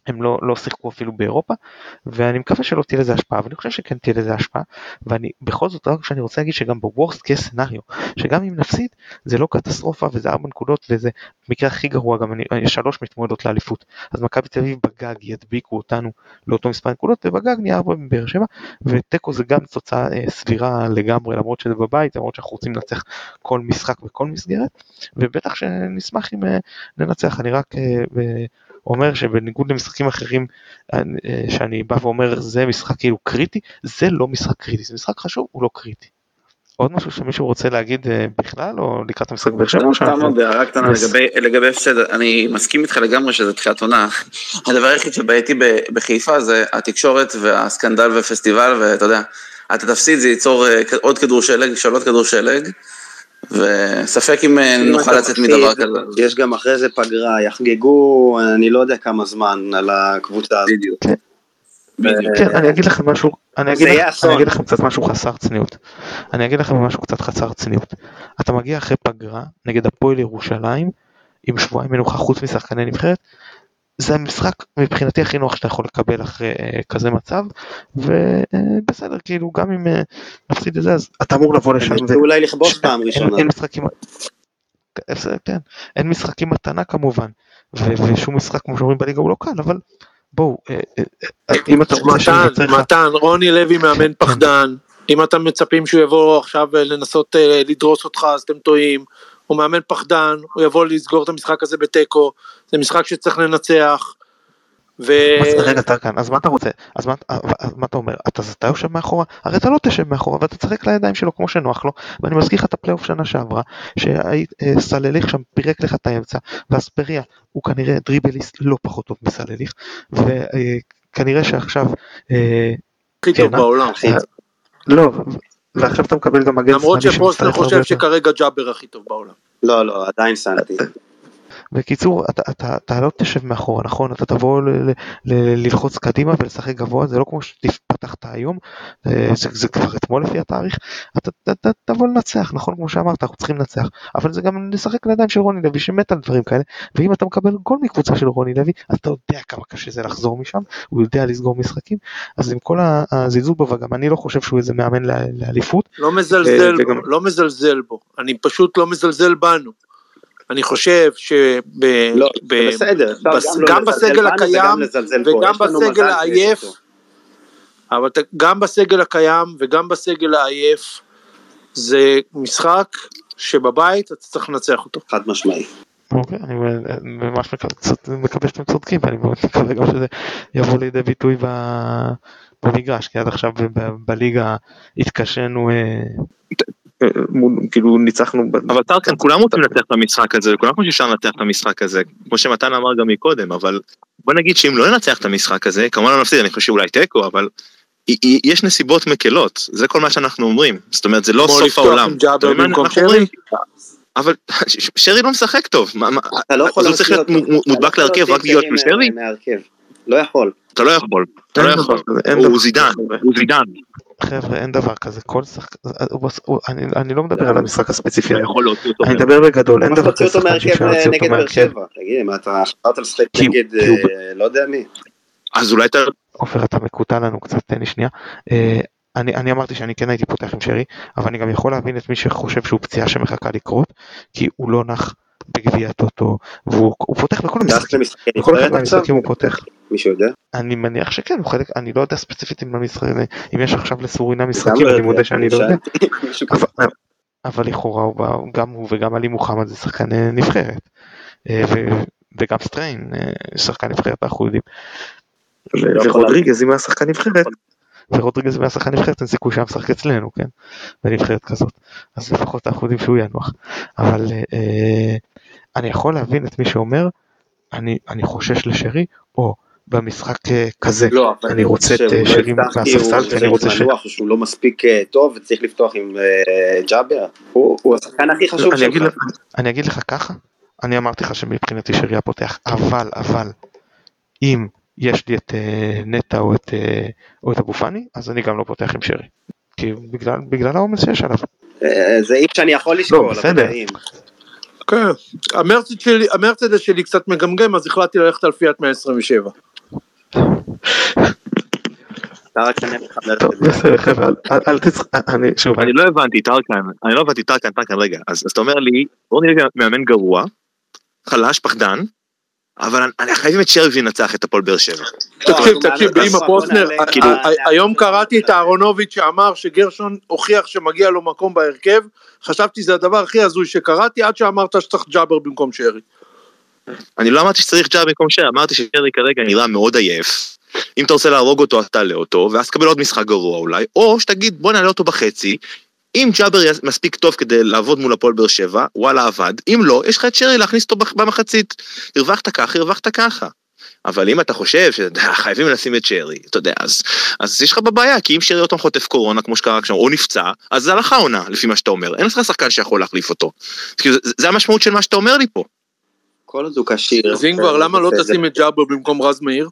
הם לא, לא שיחקו אפילו באירופה ואני מקווה שלא תהיה לזה השפעה ואני חושב שכן תהיה לזה השפעה ואני בכל זאת רק שאני רוצה להגיד שגם בוורסט קייס סנאריו שגם אם נפסיד זה לא קטסטרופה וזה ארבע נקודות וזה במקרה הכי גרוע גם אני, יש שלוש מתמודדות לאליפות. אז מכבי תל אביב בגג ידביקו אותנו לאותו מספר נקודות ובגג נהיה ארבע מבאר שבע ותיקו זה גם תוצאה אה, סבירה לגמרי למרות שזה בבית למרות שאנחנו רוצים לנצח כל משחק בכל מסגרת ובטח שנשמח אם אה, ננצח. אני רק אה, ב- אומר שבניגוד למשחקים אחרים אה, שאני בא ואומר זה משחק כאילו קריטי זה לא משחק קריטי זה משחק חשוב הוא לא קריטי. עוד משהו שמישהו רוצה להגיד אה, בכלל או לקראת המשחק באר שבע? סתם שאנחנו- עוד הערה קטנה. לגבי- הפסד, אני מסכים איתך לגמרי שזה תחילת עונה. הדבר היחיד שבעייתי בחיפה זה התקשורת והסקנדל ופסטיבל, ואתה יודע, אתה תפסיד, זה ייצור אה, עוד כדור שלג, של עוד כדור שלג, וספק אם אה, נוכל לצאת מדבר כזה. יש גם אחרי זה פגרה, יחגגו, אני לא יודע כמה זמן על הקבוצה הזאת. בדיוק. בדיוק. כן, אני אגיד לכם משהו, אגיד. אני אגיד לכם קצת משהו חסר צניעות. אני אגיד לכם משהו קצת חסר צניעות. אתה מגיע אחרי פגרה נגד הפועל ירושלים עם שבועיים מנוחה חוץ משחקני נבחרת. זה המשחק מבחינתי הכי נוח שאתה יכול לקבל אחרי אה, כזה מצב ובסדר כאילו גם אם אה, נפסיד את זה אז אתה אמור לבוא לשם. ירצו אולי לכבוש פעם ראשונה. אין משחקים, בסדר, כן, אין משחקים מתנה כמובן ו- ושום משחק כמו שאומרים בליגה הוא לא קל אבל בואו, אה, אה, אם אתה מתן. מתן, רוני לוי מאמן פחדן, אם אתם מצפים שהוא יבוא עכשיו לנסות אה, לדרוס אותך אז אתם טועים, הוא מאמן פחדן, הוא יבוא לסגור את המשחק הזה בתיקו, זה משחק שצריך לנצח, ו... רגע טרקן, אז מה אתה רוצה? אז מה, אז מה אתה אומר? אתה, אתה יושב מאחורה? הרי אתה לא תשב מאחורה ואתה תשחק לידיים שלו כמו שנוח לו ואני מזכיר לך את הפלייאוף שנה שעברה שסלליך שם פירק לך את האמצע ואספריה הוא כנראה דריבליסט לא פחות טוב מסלליך וכנראה שעכשיו אה, הכי טוב כן, בעולם. אה, לא ועכשיו אתה מקבל גם מגן למרות שמאלי שמצטרף חושב הרבה שכרגע ג'אבר הכי טוב בעולם. לא, לא, עדיין סנטי. בקיצור, אתה, אתה, אתה לא תשב מאחורה, נכון? אתה תבוא ל, ל, ל, ללחוץ קדימה ולשחק גבוה, זה לא כמו שפתחת היום, אה, זה, זה כבר אתמול לפי התאריך, אתה, אתה, אתה תבוא לנצח, נכון? כמו שאמרת, אנחנו צריכים לנצח, אבל זה גם לשחק לידיים של רוני לוי שמת על דברים כאלה, ואם אתה מקבל גול מקבוצה של רוני לוי, אז אתה יודע כמה קשה זה לחזור משם, הוא יודע לסגור משחקים, אז עם כל הזלזול בו, וגם אני לא חושב שהוא איזה מאמן לאליפות, לא מזלזל אה, בו, וגם- לא מזלזל בו, אני פשוט לא מזלזל בנו. אני חושב שב... לא, לא בסגל הקיים וגם בסגל העייף. אבל גם בסגל הקיים וגם בסגל העייף, זה משחק שבבית אתה צריך לנצח אותו. חד משמעי. אוקיי, אני ממש מקווה שאתם צודקים ואני מאוד מקווה גם שזה יבוא לידי ביטוי במגרש כי עד עכשיו ב- ב- בליגה התקשינו אה, כאילו ניצחנו. אבל טרקן, כולם רוצים לנצח את המשחק הזה, וכולם חושבים שאפשר לנצח את המשחק הזה, כמו שמתן אמר גם מקודם, אבל בוא נגיד שאם לא ננצח את המשחק הזה, כמובן לא נפסיד, אני חושב שאולי תיקו, אבל יש נסיבות מקלות, זה כל מה שאנחנו אומרים, זאת אומרת זה לא סוף העולם. אבל שרי לא משחק טוב, לא אז הוא צריך להוציא להיות. מ- מודבק לא להרכב רק בגלל להוציא שהוא שרי? לא יכול. אתה לא יכול, אתה לא יכול, הוא זידן. הוא זידן, חבר'ה אין דבר כזה כל שחק... הוא בס- הוא- אני- אני לא מדבר על המשחק הספציפי אתה היום, יכול להוציא אותו. אני מדבר בגדול אין דבר כזה שחקן שאפשר להוציא נגד אותו באר מהרכב. שבע? תגיד, מה אתה חזרת לשחק נגד, אה, לא יודע מי. אז אולי אתה... עופר אתה מקוטע לנו קצת תן לי שנייה. אה, אני, אני אמרתי שאני כן הייתי פותח עם שרי אבל אני גם יכול להבין את מי שחושב שהוא פציעה שמחכה לקרות כי הוא לא נח בגביע הטוטו והוא הוא פותח בכל המשחקים. בכל אחד נבחרת עכשיו? מהמשחקים הוא פותח. מישהו יודע? אני מניח שכן הוא חלק אני לא יודע ספציפית אם למשחק אם יש עכשיו לסורינה משחקים אני מודה שאני לא יודע. אבל, אבל לכאורה הוא בא, גם הוא וגם עלי מוחמד זה שחקני נבחרת. אה, וגם סטריין אה, שחקן נבחרת אנחנו יודעים. לא ורודריגז אם היה שחקן נבחרת, ורודריגז מהשחקן נבחרת אין סיכוי שהיה משחק אצלנו כן בנבחרת כזאת אז לפחות אנחנו יודעים שהוא ינוח אבל אה, אה, אני יכול להבין את מי שאומר אני אני חושש לשרי או במשחק אה, כזה לא, אבל אני רוצה את שהוא אה, לא מהספסל כי אני רוצה ש... שהוא לא מספיק אה, טוב וצריך לפתוח עם ג'אבר. הוא השחקן הכי חשוב שלך. לך- אני אגיד לך ככה אני אמרתי לך שמבחינתי שרי הפותח אבל אבל אם יש לי את נטע או את או את אבו פאני אז אני גם לא פותח עם שרי. כי בגלל בגלל העומס שיש עליו. זה אי שאני יכול לשקול. אבל בסדר. כן. המרצדס שלי- המרצדס שלי קצת מגמגם אז החלטתי ללכת על פיאט 127. אני שוב אני לא הבנתי, טרקן, אני לא הבנתי, טרקן, טרקן, רגע, אז אז אתה אומר לי, רוני לוי מאמן גרוע, חלש, פחדן, אבל אני- חייבים את שרי לנצח את הפועל באר שבע. תקשיב, אז תקשיב, בוא באמא בוא נעלה- כאילו, נעלה- ה- היום קראתי את אהרונוביץ' שאמר שגרשון הוכיח שמגיע לו מקום בהרכב, חשבתי זה הדבר הכי הזוי שקראתי עד שאמרת שצריך ג'אבר במקום שרי. אני לא אמרתי שצריך ג'אר במקום שרי, אמרתי ששרי כרגע נראה מאוד עייף. אם אתה רוצה להרוג אותו, אז תעלה אותו, ואז תקבל עוד משחק גרוע אולי, או שתגיד בוא נעלה אותו בחצי, אם ג'אבר מספיק טוב כדי לעבוד מול הפועל באר שבע, וואלה עבד, אם לא, יש לך את שרי להכניס אותו במחצית. הרווחת ככה, הרווחת ככה. אבל אם אתה חושב שחייבים לשים את שרי, אתה יודע, אז, אז יש לך בבעיה, כי אם שרי פעם חוטף קורונה, כמו שקרה עכשיו, או נפצע, אז זה הלכה עונה, לפי מה שאתה אומר. אין לך שחקן שיכול להחליף אותו. כאילו, זה, זה המשמעות של מה שאתה אומר לי פה. כל עוד הוא כשיר. אז אם כבר, למה לא בסדר. תשים את ג'אבר במקום רז מאיר?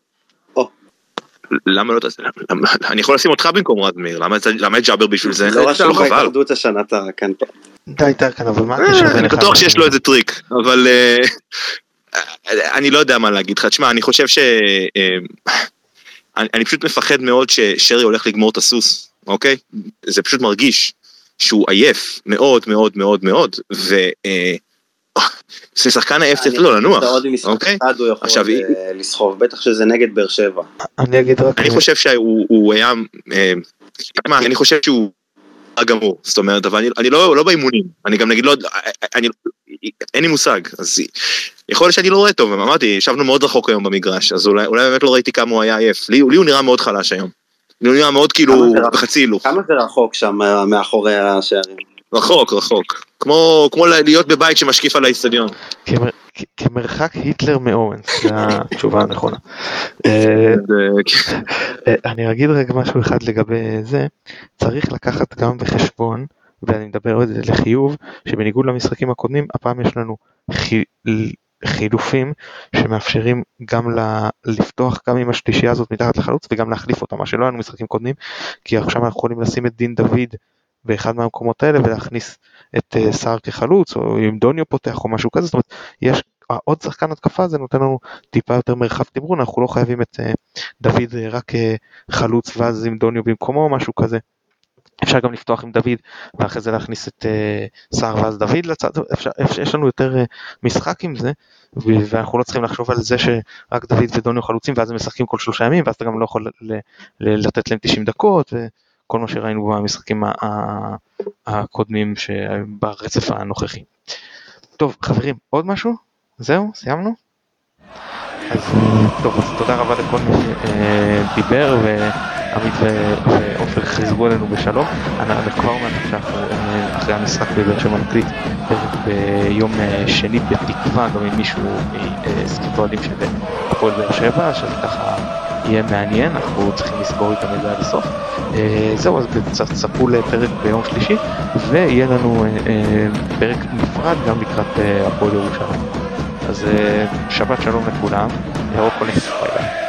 למה לא תעשה? למה- אני יכול לשים אותך במקום רז מאיר, למה את- למה ג'אבר בשביל זה? לא רשום. בהתאחדות השנה אתה כאן פה. די טרקן אבל מה אה, הקשר אני בטוח שיש לו איזה טריק, אבל אה, אה, אני לא יודע מה להגיד לך. תשמע, אני חושב ש... אני פשוט מפחד מאוד ששרי הולך לגמור את הסוס, אוקיי? זה פשוט מרגיש שהוא עייף מאוד מאוד מאוד מאוד, זה שחקן עייף צריך לו לנוח, אוקיי? עכשיו, לסחוב, בטח שזה נגד באר שבע. אני אגיד רק... אני חושב שהוא היה... מה, אני חושב שהוא... גמור, זאת אומרת, אבל אני לא, לא באימונים, אני גם נגיד לא, אני, אין לי מושג, אז יכול להיות שאני לא רואה טוב, אמרתי, ישבנו מאוד רחוק היום במגרש, אז אולי, אולי באמת לא ראיתי כמה הוא היה עייף, לי, לי הוא נראה מאוד חלש היום, לי הוא נראה מאוד כאילו בחצי הילוך. כמה זה רחוק שם מאחורי השערים? רחוק, רחוק, כמו, כמו להיות בבית שמשקיף על האיצטדיון. כמרחק היטלר מאורנס, זו התשובה הנכונה. אה, אני אגיד רגע משהו אחד לגבי זה, צריך לקחת גם בחשבון, ואני מדבר על זה לחיוב, שבניגוד למשחקים הקודמים, הפעם יש לנו חילופים שמאפשרים גם לפתוח גם עם השלישייה הזאת מתחת לחלוץ וגם להחליף אותה, מה שלא היה לנו משחקים קודמים, כי עכשיו אנחנו יכולים לשים את דין דוד באחד מהמקומות האלה ולהכניס את uh, סער כחלוץ או אם דוניו פותח או משהו כזה זאת אומרת יש עוד שחקן התקפה זה נותן לנו טיפה יותר מרחב תמרון אנחנו לא חייבים את uh, דוד רק חלוץ ואז עם דוניו במקומו או משהו כזה. אפשר גם לפתוח עם דוד ואחרי זה להכניס את סער ואז דוד לצד, אפשר, יש לנו יותר משחק עם זה ואנחנו לא צריכים לחשוב על זה שרק דוד ודוניו חלוצים ואז הם משחקים כל שלושה ימים ואז אתה גם לא יכול לתת להם 90 דקות כל מה שראינו במשחקים הקודמים ברצף הנוכחי. טוב חברים עוד משהו? זהו? סיימנו? אז טוב אז תודה רבה לכל מי שדיבר ועמית ועופר חזרו אלינו בשלום. אני כבר אומר שאנחנו אחרי המשחק בבאר שבע נקליט פרק ביום שני בתקווה גם עם מישהו מסקיפו אוהדים של הפועל באר שבע שזה ככה יהיה מעניין, אנחנו צריכים לסגור איתם את זה עד הסוף. אה, זהו, אז תצפו לפרק ביום שלישי, ויהיה לנו אה, אה, פרק נפרד גם לקראת הפועל ירושלים. אז שבת שלום לכולם, ירוק עולים.